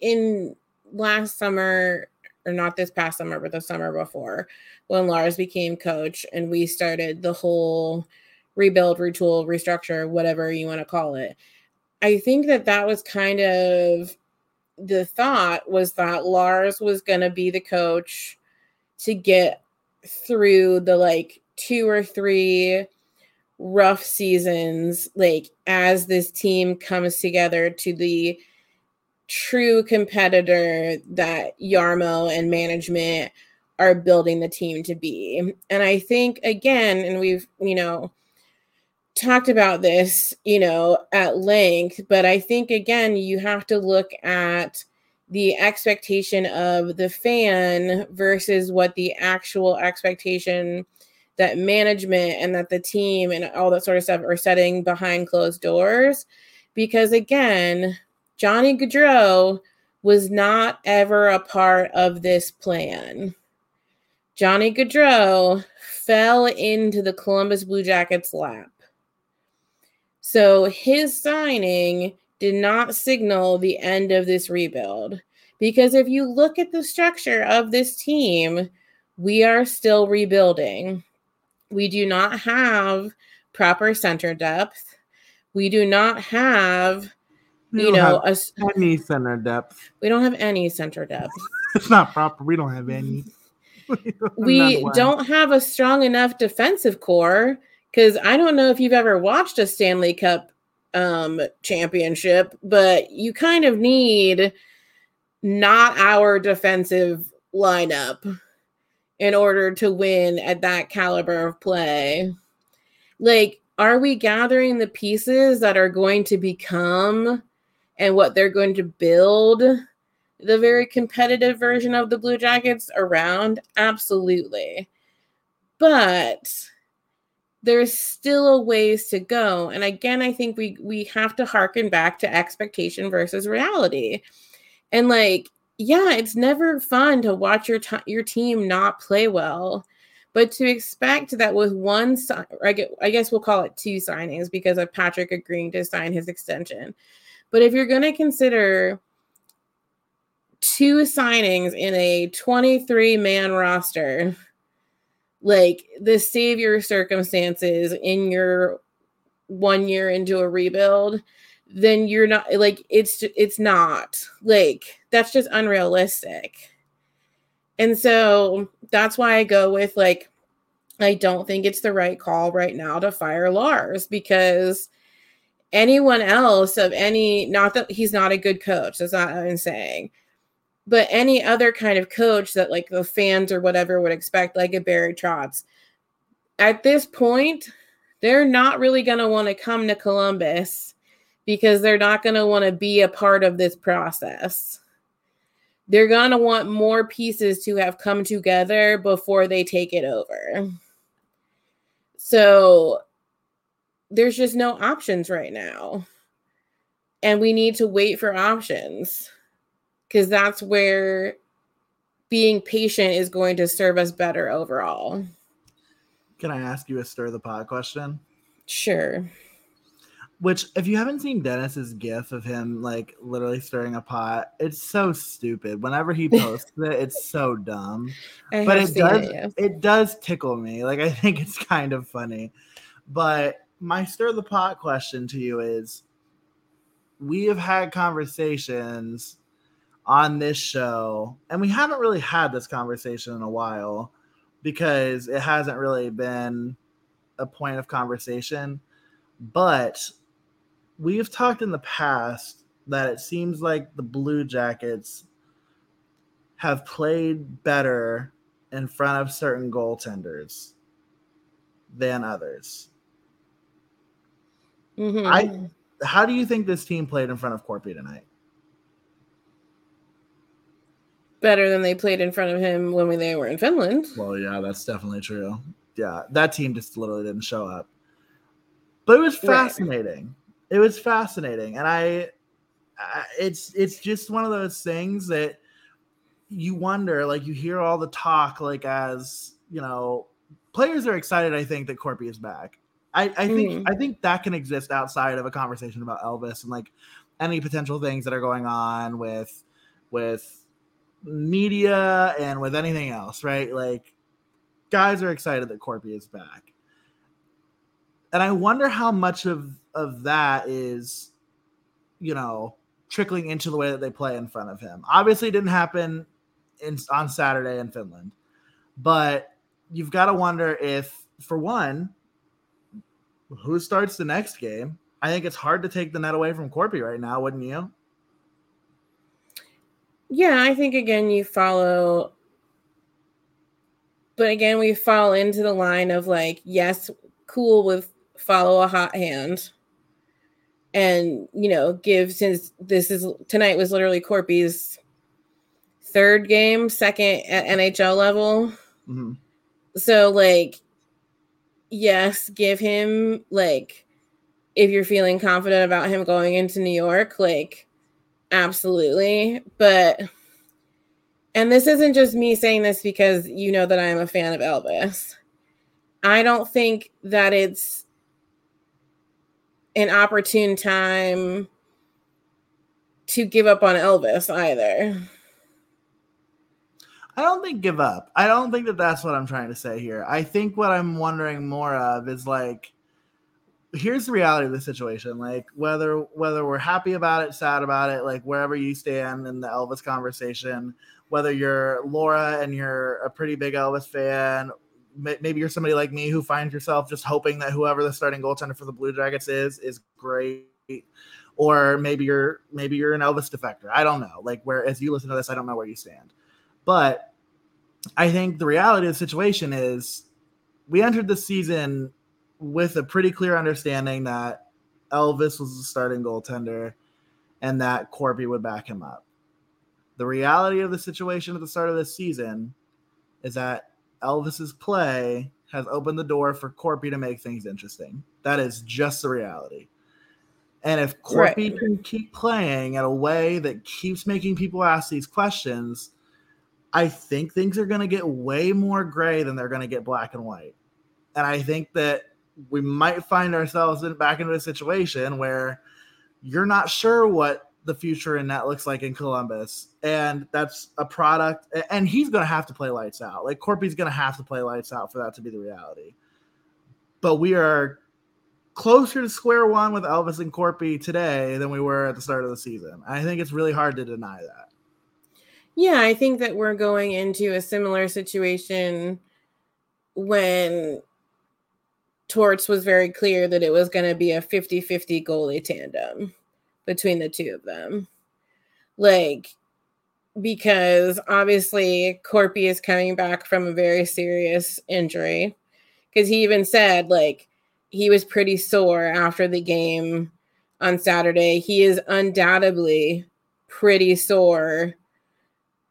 in last summer, or not this past summer, but the summer before, when Lars became coach and we started the whole rebuild, retool, restructure, whatever you want to call it. I think that that was kind of the thought was that Lars was going to be the coach to get through the like two or three rough seasons like as this team comes together to the true competitor that Jarmo and management are building the team to be. And I think again, and we've, you know, talked about this, you know, at length, but I think again, you have to look at the expectation of the fan versus what the actual expectation that management and that the team and all that sort of stuff are setting behind closed doors. Because again, Johnny Gaudreau was not ever a part of this plan. Johnny Gaudreau fell into the Columbus Blue Jackets lap. So his signing did not signal the end of this rebuild. Because if you look at the structure of this team, we are still rebuilding. We do not have proper center depth. We do not have, you know, a,
any center depth.
We don't have any center depth.
it's not proper. We don't have any
we don't have a strong enough defensive core because I don't know if you've ever watched a Stanley Cup um, championship, but you kind of need not our defensive lineup in order to win at that caliber of play. Like, are we gathering the pieces that are going to become and what they're going to build the very competitive version of the Blue Jackets around? Absolutely. But there's still a ways to go. And again, I think we we have to harken back to expectation versus reality. And like, yeah, it's never fun to watch your t- your team not play well. But to expect that with one, sign, I guess we'll call it two signings because of Patrik agreeing to sign his extension. But if you're going to consider two signings in a 23 man roster, like the savior circumstances in your one year into a rebuild, then you're not like it's it's not like that's just unrealistic. And so that's why I go with like I don't think it's the right call right now to fire Lars because anyone else of any not that he's not a good coach, that's not what I'm saying but any other kind of coach that like the fans or whatever would expect, like a Barry Trotz, at this point, they're not really going to want to come to Columbus because they're not going to want to be a part of this process. They're going to want more pieces to have come together before they take it over. So there's just no options right now. And we need to wait for options because that's where being patient is going to serve us better overall.
Can I ask you a stir the pot question?
Sure.
Which, if you haven't seen Dennis's gif of him like literally stirring a pot, it's so stupid. Whenever he posts it, it's so dumb. I but it does it, yeah. it does tickle me. Like I think it's kind of funny. But my stir the pot question to you is: We have had conversations on this show, and we haven't really had this conversation in a while because it hasn't really been a point of conversation, but we've talked in the past that it seems like the Blue Jackets have played better in front of certain goaltenders than others. Mm-hmm. I how do you think this team played in front of Korpi tonight?
Better than they played in front of him when they were in Finland.
Well, yeah, that's definitely true. Yeah, that team just literally didn't show up. But it was fascinating. Right. It was fascinating, and I, I, it's it's just one of those things that you wonder. Like you hear all the talk, like as you know, players are excited. I think that Korpi is back. I, I think mm. I think that can exist outside of a conversation about Elvis and like any potential things that are going on with with media and with anything else, right? Like guys are excited that Korpi is back. And I wonder how much of of that is, you know, trickling into the way that they play in front of him. Obviously, didn't happen in on Saturday in Finland, but you've got to wonder if, for one, who starts the next game? I think it's hard to take the net away from Korpi right now, wouldn't you?
Yeah, I think again you follow but again we fall into the line of like yes, cool with follow a hot hand and you know give since this is tonight was literally Korpi's third game, second at NHL level. Mm-hmm. So like yes, give him like if you're feeling confident about him going into New York, like absolutely. But and this isn't just me saying this because you know that I'm a fan of Elvis. I don't think that it's an opportune time to give up on Elvis either.
I don't think give up. I don't think that that's what I'm trying to say here. I think what I'm wondering more of is like here's the reality of the situation like whether whether we're happy about it sad about it like wherever you stand in the elvis conversation whether you're laura and you're a pretty big elvis fan maybe you're somebody like me who finds yourself just hoping that whoever the starting goaltender for the blue jackets is is great. Or maybe you're maybe you're an elvis defector. I don't know. Like where as you listen to this i don't know where you stand. But I think the reality of the situation is we entered the season with a pretty clear understanding that Elvis was the starting goaltender and that Korpi would back him up. The reality of the situation at the start of this season is that Elvis's play has opened the door for Korpi to make things interesting. That is just the reality. And if Korpi right. can keep playing in a way that keeps making people ask these questions, I think things are going to get way more gray than they're going to get black and white. And I think that we might find ourselves in, back into a situation where you're not sure what the future in net looks like in Columbus. And that's a product. And he's going to have to play lights out. Like Korpi's going to have to play lights out for that to be the reality. But we are closer to square one with Elvis and Korpi today than we were at the start of the season. I think it's really hard to deny that.
Yeah, I think that we're going into a similar situation when Torts was very clear that it was going to be a 50 50 goalie tandem between the two of them. Like, because obviously Korpi is coming back from a very serious injury. Because he even said, like, he was pretty sore after the game on Saturday. He is undoubtedly pretty sore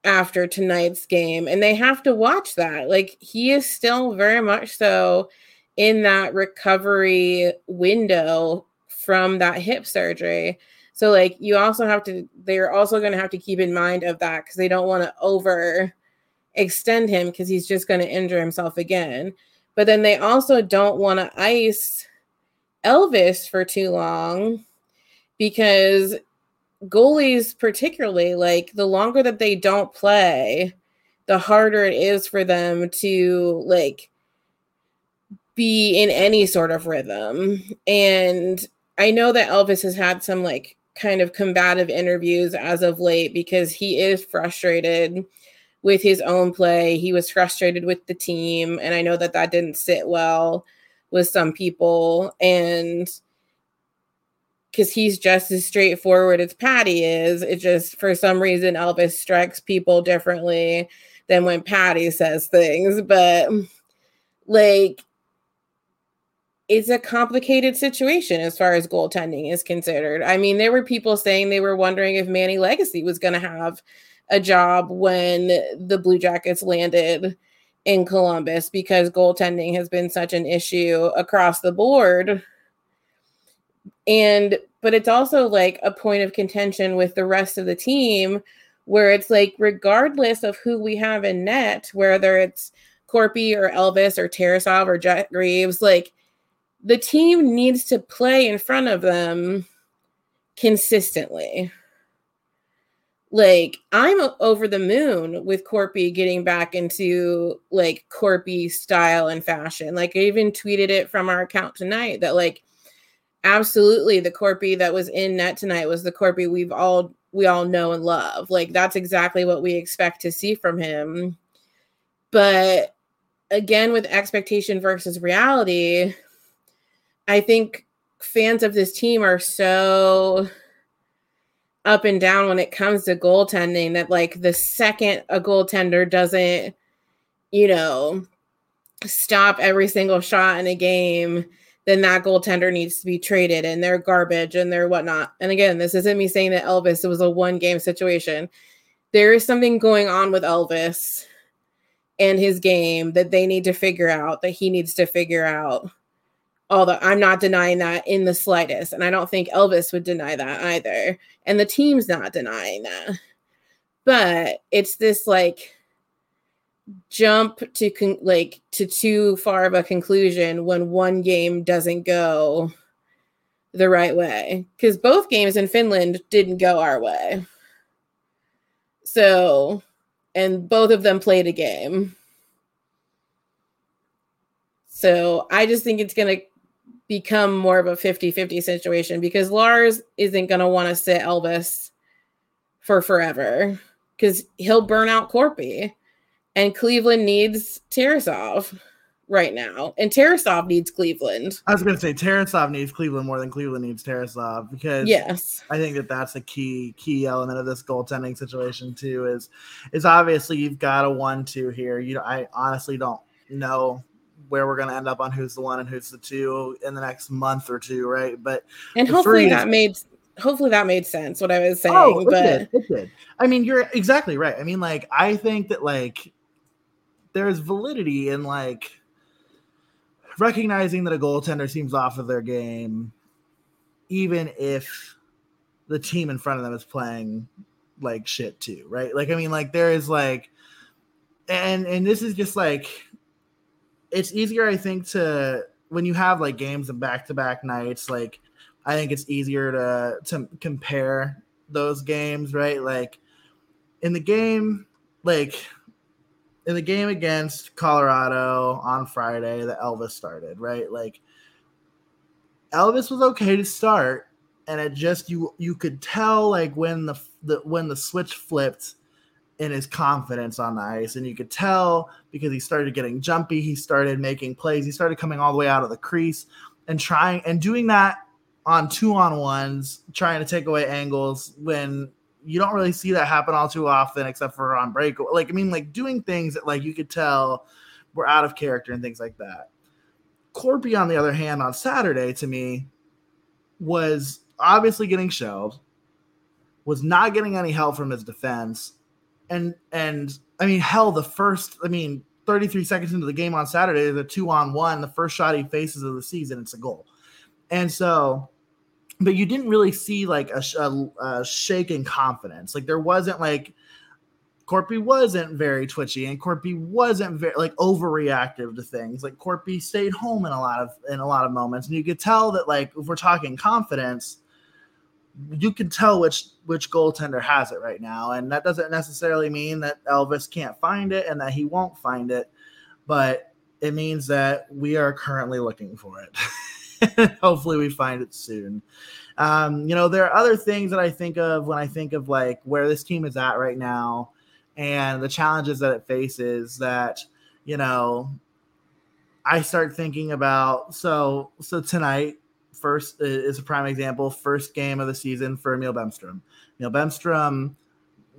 after tonight's game and they have to watch that like he is still very much so in that recovery window from that hip surgery so like you also have to they're also going to have to keep in mind of that because they don't want to over extend him because he's just going to injure himself again. But then they also don't want to ice elvis for too long because goalies particularly like the longer that they don't play the harder it is for them to like be in any sort of rhythm. And i know that elvis has had some like kind of combative interviews as of late because he is frustrated with his own play he was frustrated with the team and i know that that didn't sit well with some people and because he's just as straightforward as Patty is. It just for some reason Elvis strikes people differently than when Patty says things. But like it's a complicated situation as far as goaltending is considered. I mean, there were people saying they were wondering if Manny Legace was going to have a job when the Blue Jackets landed in Columbus because goaltending has been such an issue across the board. And but it's also like a point of contention with the rest of the team where it's like regardless of who we have in net, whether it's Korpi or Elvis or Tarasov or Jet Greaves, like the team needs to play in front of them consistently like I'm over the moon with Korpi getting back into like Korpi style and fashion. Like I even tweeted it from our account tonight that like absolutely the Korpi that was in net tonight was the Korpi we've all we all know and love. Like that's exactly what we expect to see from him. But again with expectation versus reality, I think fans of this team are so up and down when it comes to goaltending that like the second a goaltender doesn't you know stop every single shot in a game then that goaltender needs to be traded and they're garbage and they're whatnot. And again this isn't me saying that elvis was a one game situation. There is something going on with elvis and his game that they need to figure out that he needs to figure out although I'm not denying that in the slightest. And I don't think Elvis would deny that either. And the team's not denying that. But it's this like jump to con- like to too far of a conclusion when one game doesn't go the right way because both games in Finland didn't go our way. So, and both of them played a game. So I just think it's going to become more of a 50-50 situation because Lars isn't going to want to sit Elvis for forever because he'll burn out Korpi and Cleveland needs Tarasov right now and Tarasov needs Cleveland.
I was going to say Tarasov needs Cleveland more than Cleveland needs Tarasov because
yes,
I think that that's a key key element of this goaltending situation too is is obviously you've got a one two here. You I honestly don't know where we're going to end up on who's the one and who's the two in the next month or two, right? But
and hopefully that is, made hopefully that made sense what I was oh, saying. Oh, it but
did. it did. I mean, you're exactly right. I mean, like I think that like there's validity in like recognizing that a goaltender seems off of their game, even if the team in front of them is playing like shit too, right? Like I mean, like there is like and and this is just like it's easier, I think, to when you have like games and back to back nights, like I think it's easier to to compare those games, right? Like in the game, like in the game against Colorado on Friday that Elvis started, right? Like Elvis was okay to start, and it just you you could tell like when the, the when the switch flipped in his confidence on the ice. And you could tell because he started getting jumpy, he started making plays, he started coming all the way out of the crease and trying and doing that on two on ones, trying to take away angles when you don't really see that happen all too often, except for on break. Like, I mean, like doing things that like you could tell were out of character and things like that. Korpi, on the other hand, on Saturday to me was obviously getting shelled, was not getting any help from his defense, and and I mean, hell, the first, I mean, 33 seconds into the game on Saturday, the two on one, the first shot he faces of the season, it's a goal. And so, but you didn't really see like a, a, a shake in confidence. Like there wasn't like Korpi wasn't very twitchy and Korpi wasn't very like overreactive to things. Like Korpi stayed home in a lot of in a lot of moments, and you could tell that like if we're talking confidence, you can tell which which goaltender has it right now, and that doesn't necessarily mean that Elvis can't find it and that he won't find it, but it means that we are currently looking for it. Hopefully, we find it soon. Um, you know, there are other things that I think of when I think of like where this team is at right now and the challenges that it faces. That you know, I start thinking about so so tonight first uh, is a prime example. First game of the season for Emil Bemstrom. Emil Bemstrom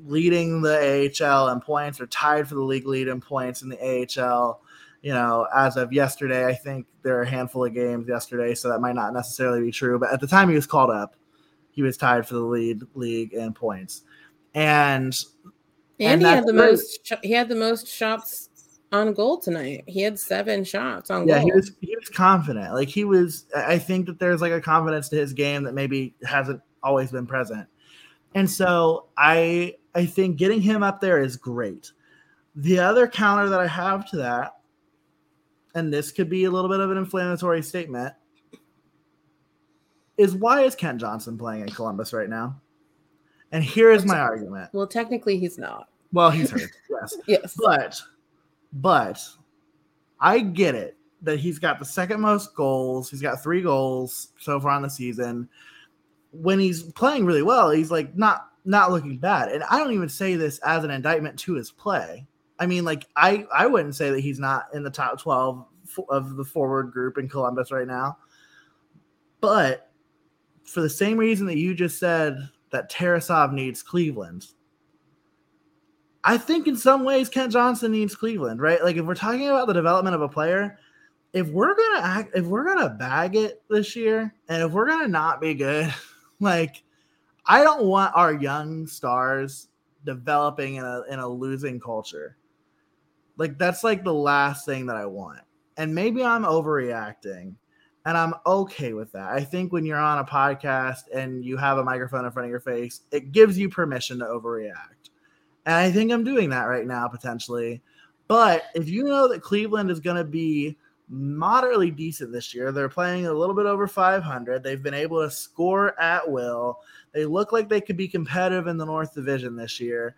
leading the AHL in points or tied for the league lead in points in the AHL. You know, as of yesterday, I think there are a handful of games yesterday, so that might not necessarily be true. But at the time he was called up, he was tied for the lead league in points, and
and, and he had the most. He had the most shots on goal tonight. He had seven shots on
yeah,
goal.
he was he was confident. Like he was I think that there's like a confidence to his game that maybe hasn't always been present. And so I I think getting him up there is great. The other counter that I have to that, and this could be a little bit of an inflammatory statement, is why is Kent Johnson playing in Columbus right now? And here is my argument.
Well, technically he's not.
Well, he's hurt. yes.
yes.
But but I get it that he's got the second most goals. He's got three goals so far on the season. When he's playing really well, he's like not not looking bad. And I don't even say this as an indictment to his play. I mean, like I I wouldn't say that he's not in the top twelve of the forward group in Columbus right now. But for the same reason that you just said that Tarasov needs Cleveland, I think in some ways Kent Johnson needs Cleveland, right? Like if we're talking about the development of a player, if we're gonna act, if we're gonna bag it this year, and if we're gonna not be good, like I don't want our young stars developing in a in a losing culture. Like that's like the last thing that I want. And maybe I'm overreacting, and I'm okay with that. I think when you're on a podcast and you have a microphone in front of your face, it gives you permission to overreact. And I think I'm doing that right now, potentially. But if you know that Cleveland is going to be moderately decent this year, they're playing a little bit over 500. They've been able to score at will. They look like they could be competitive in the North Division this year.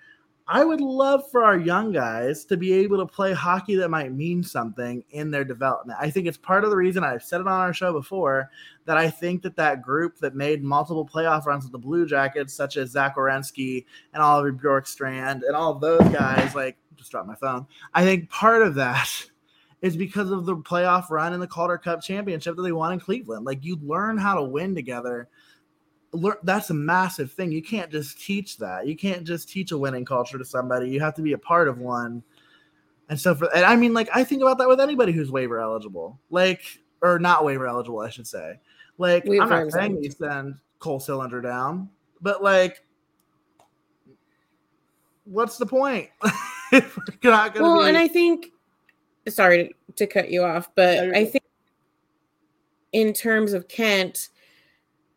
I would love for our young guys to be able to play hockey that might mean something in their development. I think it's part of the reason I've said it on our show before that I think that that group that made multiple playoff runs with the Blue Jackets, such as Zach Werenski and Oliver Bjorkstrand and all those guys, like just dropped my phone. I think part of that is because of the playoff run in the Calder Cup championship that they won in Cleveland. Like you learn how to win together learn that's a massive thing. You can't just teach that. You can't just teach a winning culture to somebody. You have to be a part of one. And so for and I mean like I think about that with anybody who's waiver eligible. Like or not waiver eligible, I should say. Like We've I'm not saying you send Cole Sillinger down, but like what's the point?
well, be... and I think sorry to, to cut you off, but I think in terms of Kent,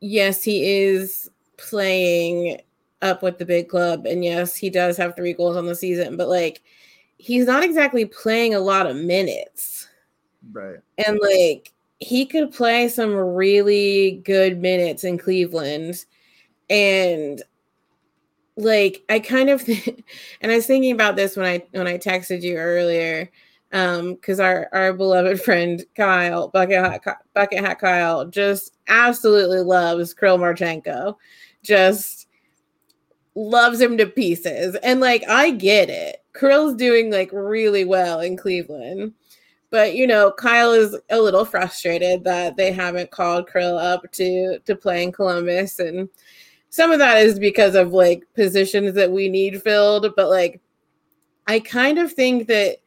yes, he is playing up with the big club, and yes, he does have three goals on the season, but like he's not exactly playing a lot of minutes.
Right.
And like he could play some really good minutes in Cleveland. And like I kind of and I was thinking about this when I when I texted you earlier um because our our beloved friend kyle bucket hat, bucket hat kyle just absolutely loves Kirill Marchenko. Just loves him to pieces. And like i get it. Kirill's doing like really well in cleveland. But you know kyle is a little frustrated that they haven't called Kirill up to to play in columbus. And some of that is because of like positions that we need filled. But like i kind of think that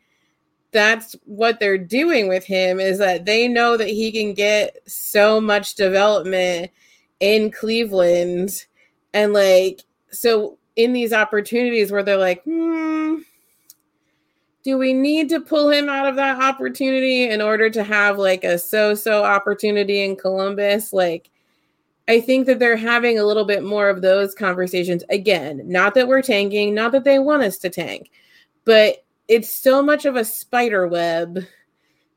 that's what they're doing with him is that they know that he can get so much development in Cleveland. And like so in these opportunities where they're like hmm do we need to pull him out of that opportunity in order to have like a so-so opportunity in Columbus? Like I think that they're having a little bit more of those conversations. Again not that we're tanking not that they want us to tank but it's so much of a spider web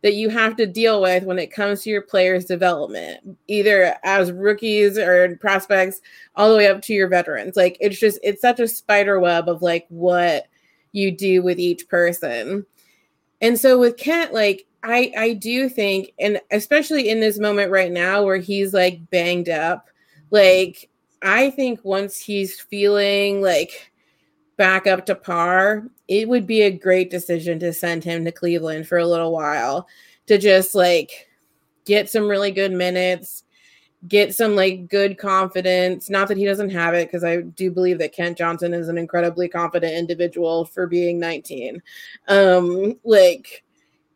that you have to deal with when it comes to your players' development, either as rookies or prospects, all the way up to your veterans. Like it's just it's such a spider web of like what you do with each person. And so with Kent, like I I do think, and especially in this moment right now where he's like banged up, like I think once he's feeling like back up to par, it would be a great decision to send him to Cleveland for a little while to just like get some really good minutes, get some like good confidence. Not that he doesn't have it, because I do believe that Kent Johnson is an incredibly confident individual for being 19. Um, like,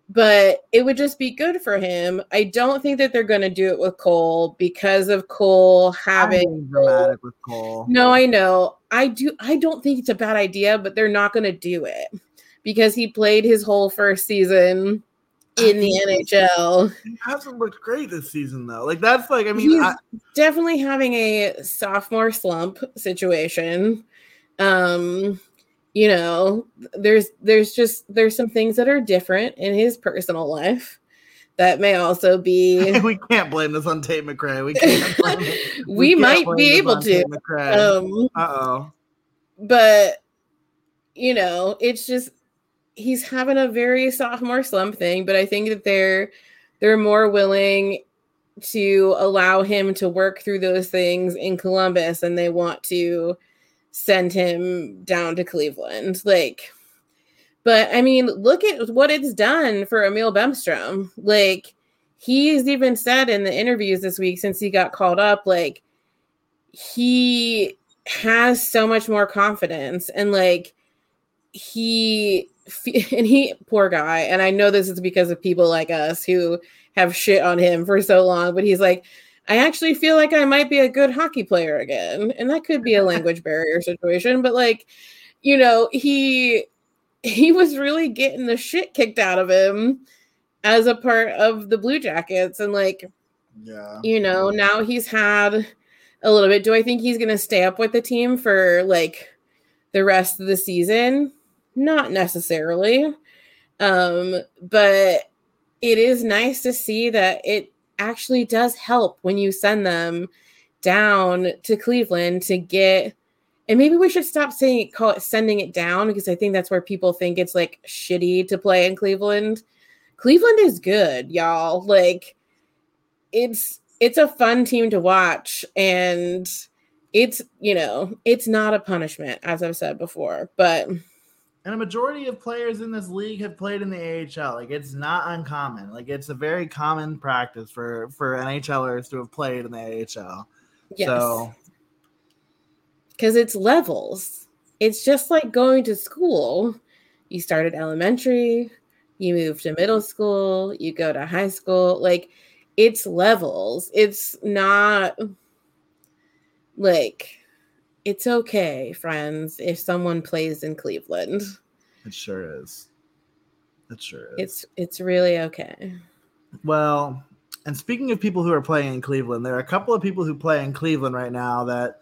but it would just be good for him. I don't think that they're going to do it with Cole because of Cole having
dramatic with Cole.
No, I know. I do. I don't think it's a bad idea, but they're not going to do it because he played his whole first season in the NHL.
He hasn't looked great this season though. Like that's like I mean,
He's
I,
definitely having a sophomore slump situation. Um, you know, there's there's just there's some things that are different in his personal life that may also be
we can't blame this on Tate McRae. We can't. Blame it.
we, might be able to. Um,
uh oh.
but you know, it's just he's having a very sophomore slump thing, but I think that they're they're more willing to allow him to work through those things in Columbus and they want to send him down to Cleveland. Like but I mean, look at what it's done for Emil Bemstrom. Like he's even said in the interviews this week since he got called up like he has so much more confidence and like he and he poor guy and i know this is because of people like us who have shit on him for so long but he's like i actually feel like i might be a good hockey player again and that could be a language barrier situation but like you know he he was really getting the shit kicked out of him as a part of the blue jackets and like
Yeah.
you know now he's had a little bit. Do i think he's going to stay up with the team for like the rest of the season? Not necessarily. Um but it is nice to see that it actually does help when you send them down to cleveland to get and maybe we should stop saying it call it sending it down because i think that's where people think it's like shitty to play in cleveland. Cleveland is good y'all. Like it's it's a fun team to watch and it's you know it's not a punishment as i've said before but
And a majority of players in this league have played in the AHL. Like it's not uncommon. Like it's a very common practice for for NHLers to have played in the AHL.
yes
So
because it's levels it's just like going to school you start at elementary you move to middle school you go to high school like it's levels it's not like it's okay friends if someone plays in cleveland
it sure is. It sure is.
it's it's really okay
Well, and speaking of people who are playing in Cleveland, there are a couple of people who play in Cleveland right now that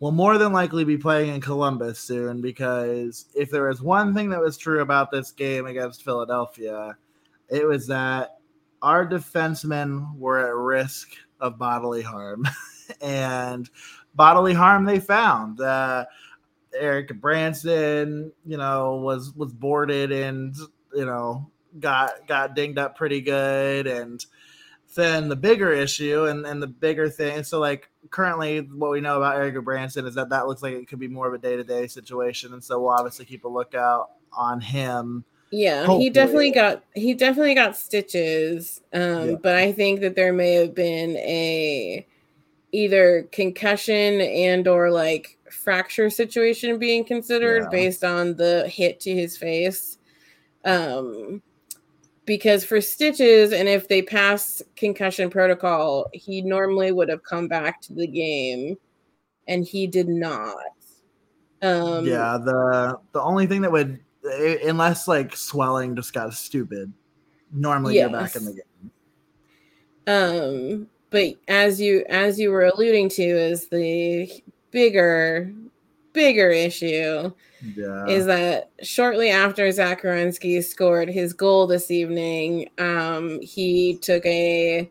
will more than likely be playing in Columbus soon because if there was one thing that was true about this game against Philadelphia, it was that our defensemen were at risk of bodily harm. and bodily harm they found. Uh, Erik Gudbranson, you know, was was boarded and you know got got dinged up pretty good and then the bigger issue and, and the bigger thing so like currently what we know about Erik Gudbranson is that that looks like it could be more of a day-to-day situation and so we'll obviously keep a lookout on him
Yeah,
Hopefully.
he definitely got he definitely got stitches. Um,
Yeah.
but I think that there may have been a either concussion and or like fracture situation being considered
Yeah.
based on the hit to his face. Um because for stitches and if they pass concussion protocol, he normally would have come back to the game and he did not. Um
yeah the the only thing that would unless like swelling just got stupid normally you're back in the game
um but as you as you were alluding to is the bigger bigger issue
yeah.
is that shortly after Zach scored his goal this evening um he took a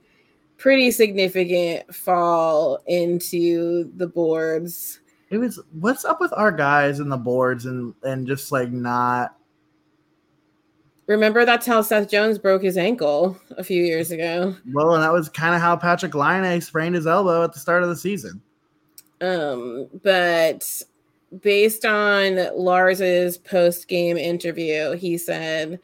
pretty significant fall into the boards.
It was what's up with our guys and the boards and and just like not
remember that's how Seth Jones broke his ankle a few years ago
well and that was kind of how Patrik Laine sprained his elbow at the start of the season
Um, but based on Lars's post game interview, he said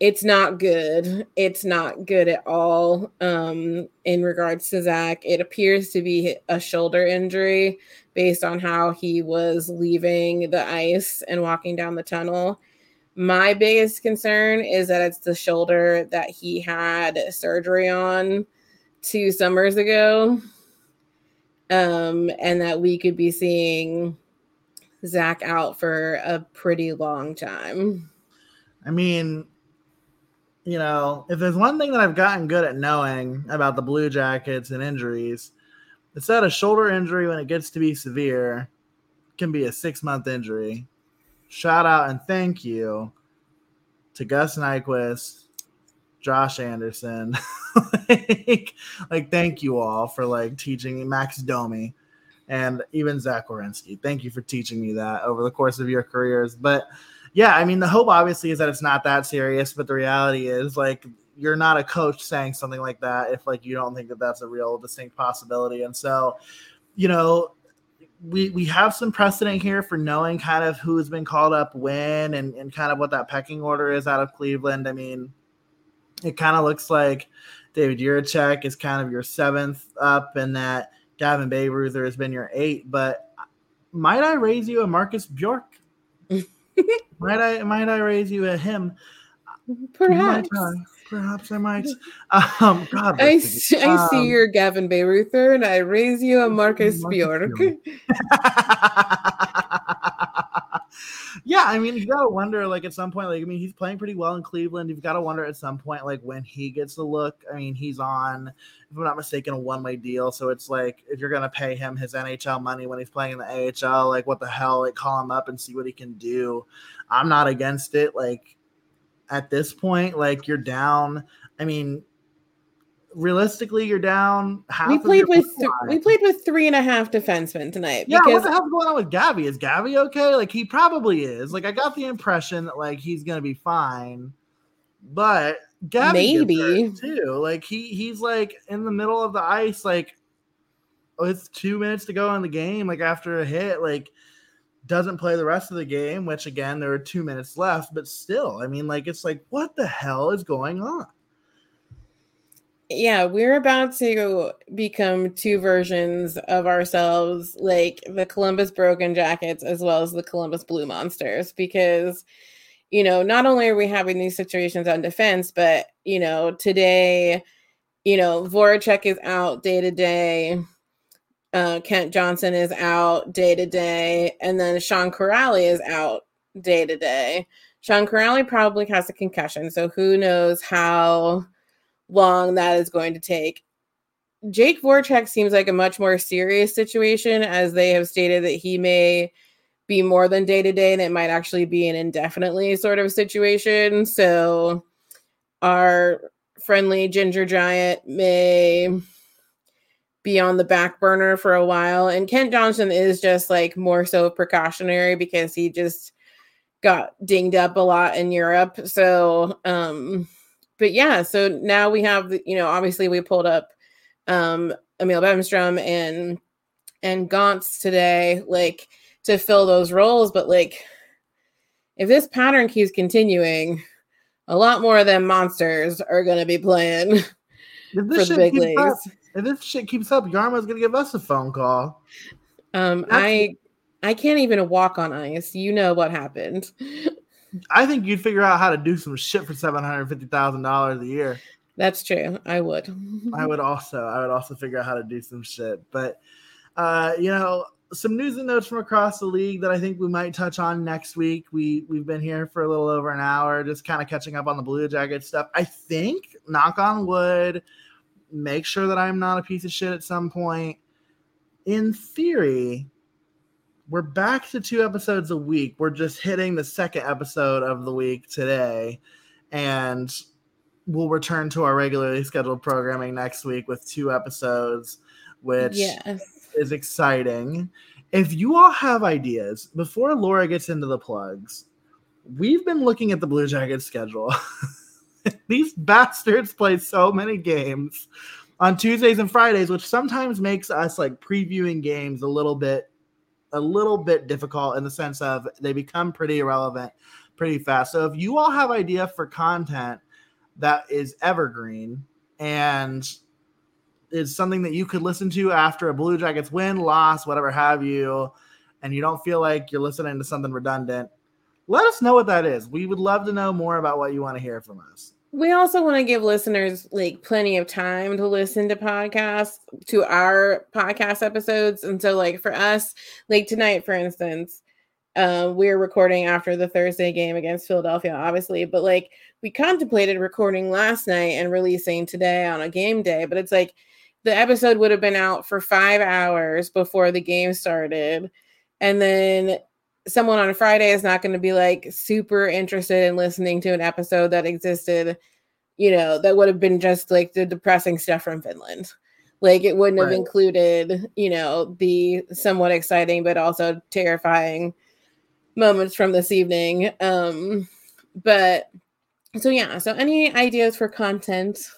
it's not good. It's not good at all. Um, in regards to Zach, it appears to be a shoulder injury based on how he was leaving the ice and walking down the tunnel. My biggest concern is that it's the shoulder that he had surgery on two summers ago. Um, and that we could be seeing Zach out for a pretty long time.
I mean, you know, if there's one thing that I've gotten good at knowing about the Blue Jackets and injuries, it's that a shoulder injury, when it gets to be severe, can be a six month injury. Shout out and thank you to Gus Nyquist, Josh Anderson. like, like, thank you all for like teaching Max Domi and even Zach Werenski. Thank you for teaching me that over the course of your careers. But yeah, I mean, the hope obviously is that it's not that serious, but the reality is like you're not a coach saying something like that if like you don't think that that's a real distinct possibility. And so, you know, we we have some precedent here for knowing kind of who's been called up when and, and kind of what that pecking order is out of Cleveland. I mean, it kind of looks like David Jiricek is kind of your seventh up, and that Gavin Bayreuther has been your eight. But might I raise you a Marcus Bjork? might I might I raise you a him?
Perhaps.
Perhaps I might. Um, God,
I, see, um, I see your Gavin Bayreuther, and I raise you a Marcus, Marcus Bjork.
yeah, I mean, you gotta wonder, like, at some point, like, I mean, he's playing pretty well in Cleveland. You've got to wonder at some point, like, when he gets the look. I mean, he's on, if I'm not mistaken, a one way deal. So it's like, if you're gonna pay him his NHL money when he's playing in the AHL, like, what the hell? Like, call him up and see what he can do. I'm not against it. Like, at this point, like, you're down. I mean, realistically, you're down half.
We played with th- we played with three and a half defensemen tonight.
Yeah, what the hell's going on with Gabby? Is Gabby okay? Like he probably is. Like I got the impression that like he's gonna be fine, but Gabby maybe too. Like he he's like in the middle of the ice. Like oh, it's two minutes to go in the game. Like after a hit, like doesn't play the rest of the game. Which again, there are two minutes left, but still, I mean, like it's like what the hell is going on?
yeah, we're about to become two versions of ourselves, like the Columbus Broken Jackets as well as the Columbus Blue Monsters, because you know, not only are we having these situations on defense, but you know, today, you know, Voracek is out day to day. Uh, Kent Johnson is out day to day, and then Sean Kuraly is out day to day. Sean Kuraly probably has a concussion, so who knows how long that is going to take. Jake Voracek seems like a much more serious situation, as they have stated that he may be more than day to day, and it might actually be an indefinitely sort of situation. So, our friendly ginger giant may be on the back burner for a while. And Kent Johnson is just like more so precautionary because he just got dinged up a lot in Europe. So, um, but yeah, so now we have you know obviously we pulled up um Emil Bemstrom and and Gaunce today like to fill those roles, but like if this pattern keeps continuing, a lot more of them monsters are going to be playing for the big leagues.
Up, if this shit keeps up, Jarmo's going to give us a phone call.
Um, That's- I I can't even walk on ice. You know what happened.
I think you'd figure out how to do some shit for seven hundred fifty thousand dollars a year.
That's true. I would.
I would also. I would also figure out how to do some shit. But uh, you know, some news and notes from across the league that I think we might touch on next week. We we've been here for a little over an hour, just kind of catching up on the Blue Jacket stuff. I think, knock on wood, make sure that I'm not a piece of shit at some point. In theory, we're back to two episodes a week. We're just hitting the second episode of the week today, and we'll return to our regularly scheduled programming next week with two episodes, which yes. is exciting. If you all have ideas before Laura gets into the plugs, we've been looking at the Blue Jackets schedule. These bastards play so many games on Tuesdays and Fridays, which sometimes makes us like previewing games a little bit a little bit difficult in the sense of they become pretty irrelevant pretty fast. So if you all have idea for content that is evergreen and is something that you could listen to after a Blue Jackets win, loss, whatever have you, and you don't feel like you're listening to something redundant, let us know what that is. We would love to know more about what you want to hear from us.
We also want to give listeners like plenty of time to listen to podcasts, to our podcast episodes. And so, like for us, like tonight, for instance, uh, we're recording after the Thursday game against Philadelphia, obviously, but like we contemplated recording last night and releasing today on a game day, but it's like the episode would have been out for five hours before the game started. And then someone on a Friday is not going to be like super interested in listening to an episode that existed, you know, that would have been just like the depressing stuff from Finland. Like it wouldn't right. have included, you know, the somewhat exciting but also terrifying moments from this evening. Um, but so yeah, so any ideas for content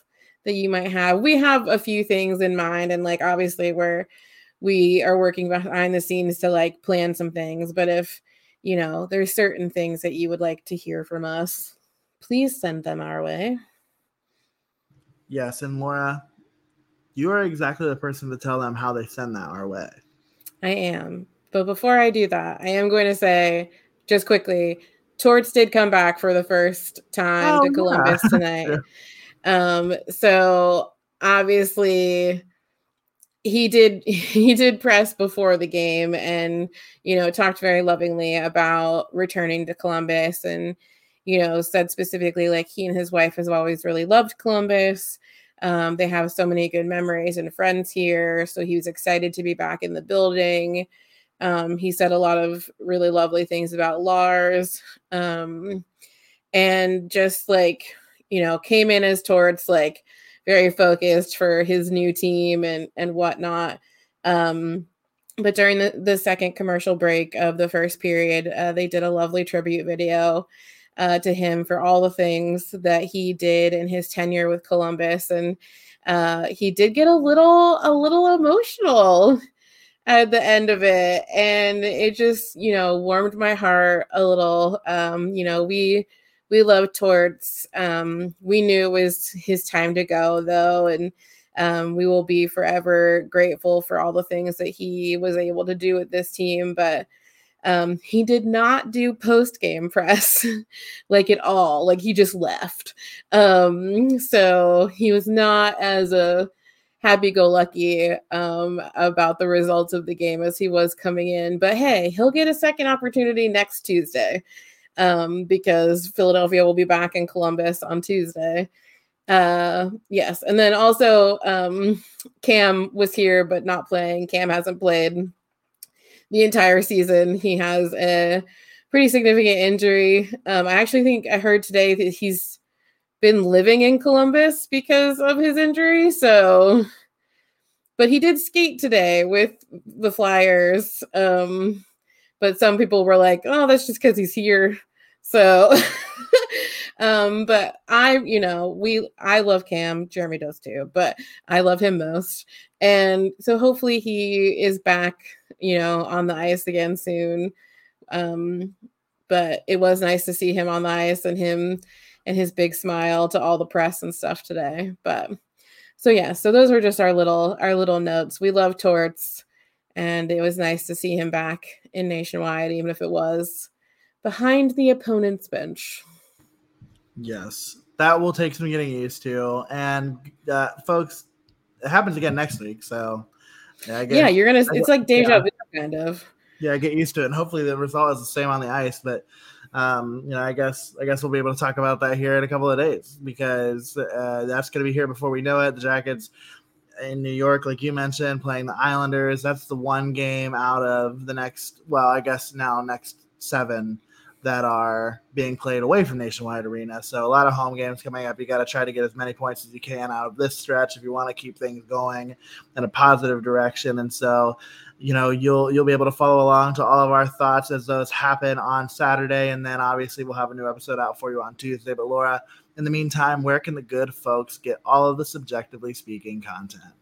that you might have? We have a few things in mind, and like obviously we're we are working behind the scenes to like plan some things. But if you know there's certain things that you would like to hear from us, please send them our way.
Yes, and Laura, you are exactly the person to tell them how they send that our way.
I am. But before I do that, I am going to say just quickly, Torts did come back for the first time oh, to Columbus yeah. tonight. um, so obviously he did he did press before the game and you know talked very lovingly about returning to Columbus and you know said specifically like he and his wife has always really loved Columbus. Um, they have so many good memories and friends here, so he was excited to be back in the building. Um, he said a lot of really lovely things about Lars, um, and just like you know came in as Torts like very focused for his new team and and whatnot. Um, but during the, the second commercial break of the first period, uh, they did a lovely tribute video uh, to him for all the things that he did in his tenure with Columbus, and uh, he did get a little a little emotional at the end of it, and it just you know warmed my heart a little. Um, you know, we we love Torts. Um, we knew it was his time to go, though, and um, we will be forever grateful for all the things that he was able to do with this team. But um, he did not do post game press like at all. Like he just left. Um, so he was not as a happy go lucky um, about the results of the game as he was coming in. But hey, he'll get a second opportunity next Tuesday um, because Philadelphia will be back in Columbus on Tuesday. Uh, yes, and then also um, Cam was here but not playing. Cam hasn't played the entire season. He has a pretty significant injury. Um, I actually think I heard today that he's been living in Columbus because of his injury. So, but he did skate today with the Flyers. Um, but some people were like, "Oh, that's just because he's here." So, um, but I, you know, we, I love Cam. Jeremy does too, but I love him most. And so hopefully he is back, you know, on the ice again soon. Um, but it was nice to see him on the ice and him and his big smile to all the press and stuff today. But so yeah, so those were just our little our little notes. We love Torts, and it was nice to see him back in nationwide, even if it was behind the opponent's bench.
Yes, that will take some getting used to, and uh, folks, it happens again next week. So
yeah, yeah you're gonna. It's like deja yeah. vu, kind of.
Yeah, get used to it, and hopefully the result is the same on the ice. But um, you know, I guess I guess we'll be able to talk about that here in a couple of days because uh, that's going to be here before we know it. The Jackets in New York, like you mentioned, playing the Islanders. That's the one game out of the next. Well, I guess now next seven that are being played away from Nationwide Arena. So a lot of home games coming up. You got to try to get as many points as you can out of this stretch if you want to keep things going in a positive direction. And so, you know, you'll you'll be able to follow along to all of our thoughts as those happen on Saturday, and then obviously we'll have a new episode out for you on Tuesday. But Laura, in the meantime, where can the good folks get all of the subjectively speaking content?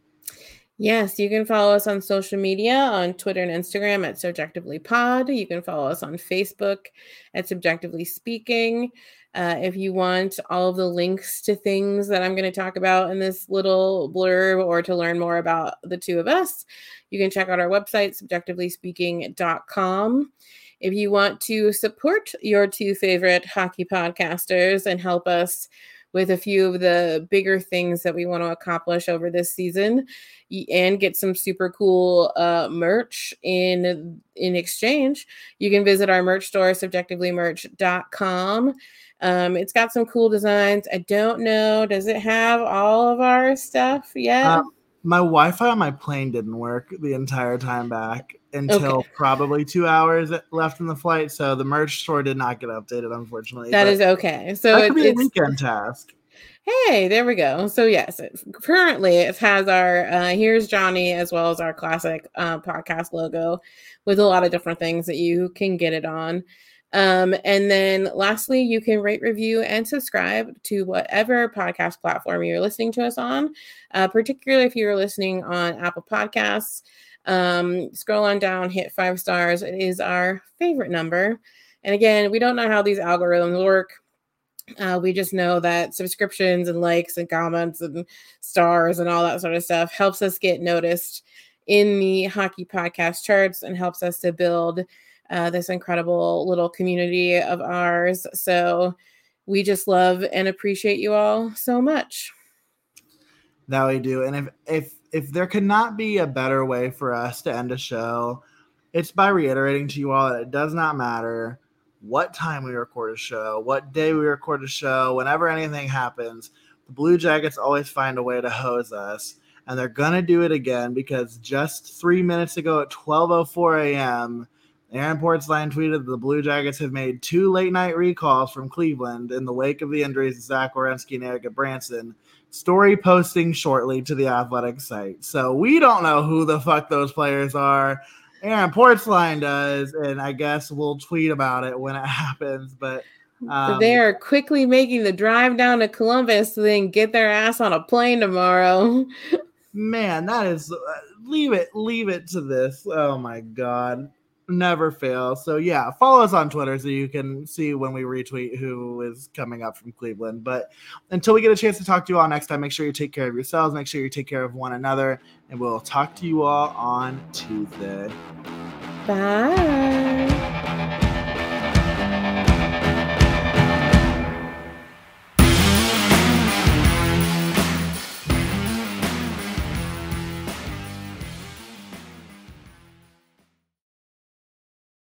Yes, you can follow us on social media on Twitter and Instagram at Subjectively Pod. You can follow us on Facebook at Subjectively Speaking. Uh, if you want all of the links to things that I'm going to talk about in this little blurb or to learn more about the two of us, you can check out our website, subjectivelyspeaking.com. If you want to support your two favorite hockey podcasters and help us with a few of the bigger things that we want to accomplish over this season and get some super cool uh, merch in in exchange you can visit our merch store subjectivelymerch.com um, it's got some cool designs. I don't know does it have all of our stuff yet? Uh,
my wi-fi on my plane didn't work the entire time back until okay. probably two hours left in the flight. So the merch store did not get updated, unfortunately.
That is okay. So
that could be a weekend task.
Hey, there we go. So yes, it, currently it has our uh, here's Johnny as well as our classic uh, podcast logo with a lot of different things that you can get it on. Um, and then lastly, you can rate, review, and subscribe to whatever podcast platform you're listening to us on, uh, particularly if you're listening on Apple Podcasts. Um, scroll on down, hit five stars. It is our favorite number. And again, we don't know how these algorithms work. Uh, we just know that subscriptions and likes and comments and stars and all that sort of stuff helps us get noticed in the hockey podcast charts and helps us to build uh, this incredible little community of ours. So we just love and appreciate you all so much.
That we do. And if if if there could not be a better way for us to end a show, it's by reiterating to you all that it does not matter what time we record a show, what day we record a show, whenever anything happens, the Blue Jackets always find a way to hose us. And they're gonna do it again because just three minutes ago at 12:04 a.m., Aaron Portzline tweeted that the Blue Jackets have made two late night recalls from Cleveland in the wake of the injuries of Zach Werenski and Erik Gudbranson story posting shortly to the athletic site. So we don't know who the fuck those players are. Aaron Portzline does, and I guess we'll tweet about it when it happens. But
um, they are quickly making the drive down to Columbus to then get their ass on a plane tomorrow.
man, that is uh, leave it, leave it to this. Oh my god never fail. So yeah, follow us on Twitter so you can see when we retweet who is coming up from Cleveland. But until we get a chance to talk to you all next time, make sure you take care of yourselves, make sure you take care of one another, and we'll talk to you all on Tuesday.
Bye.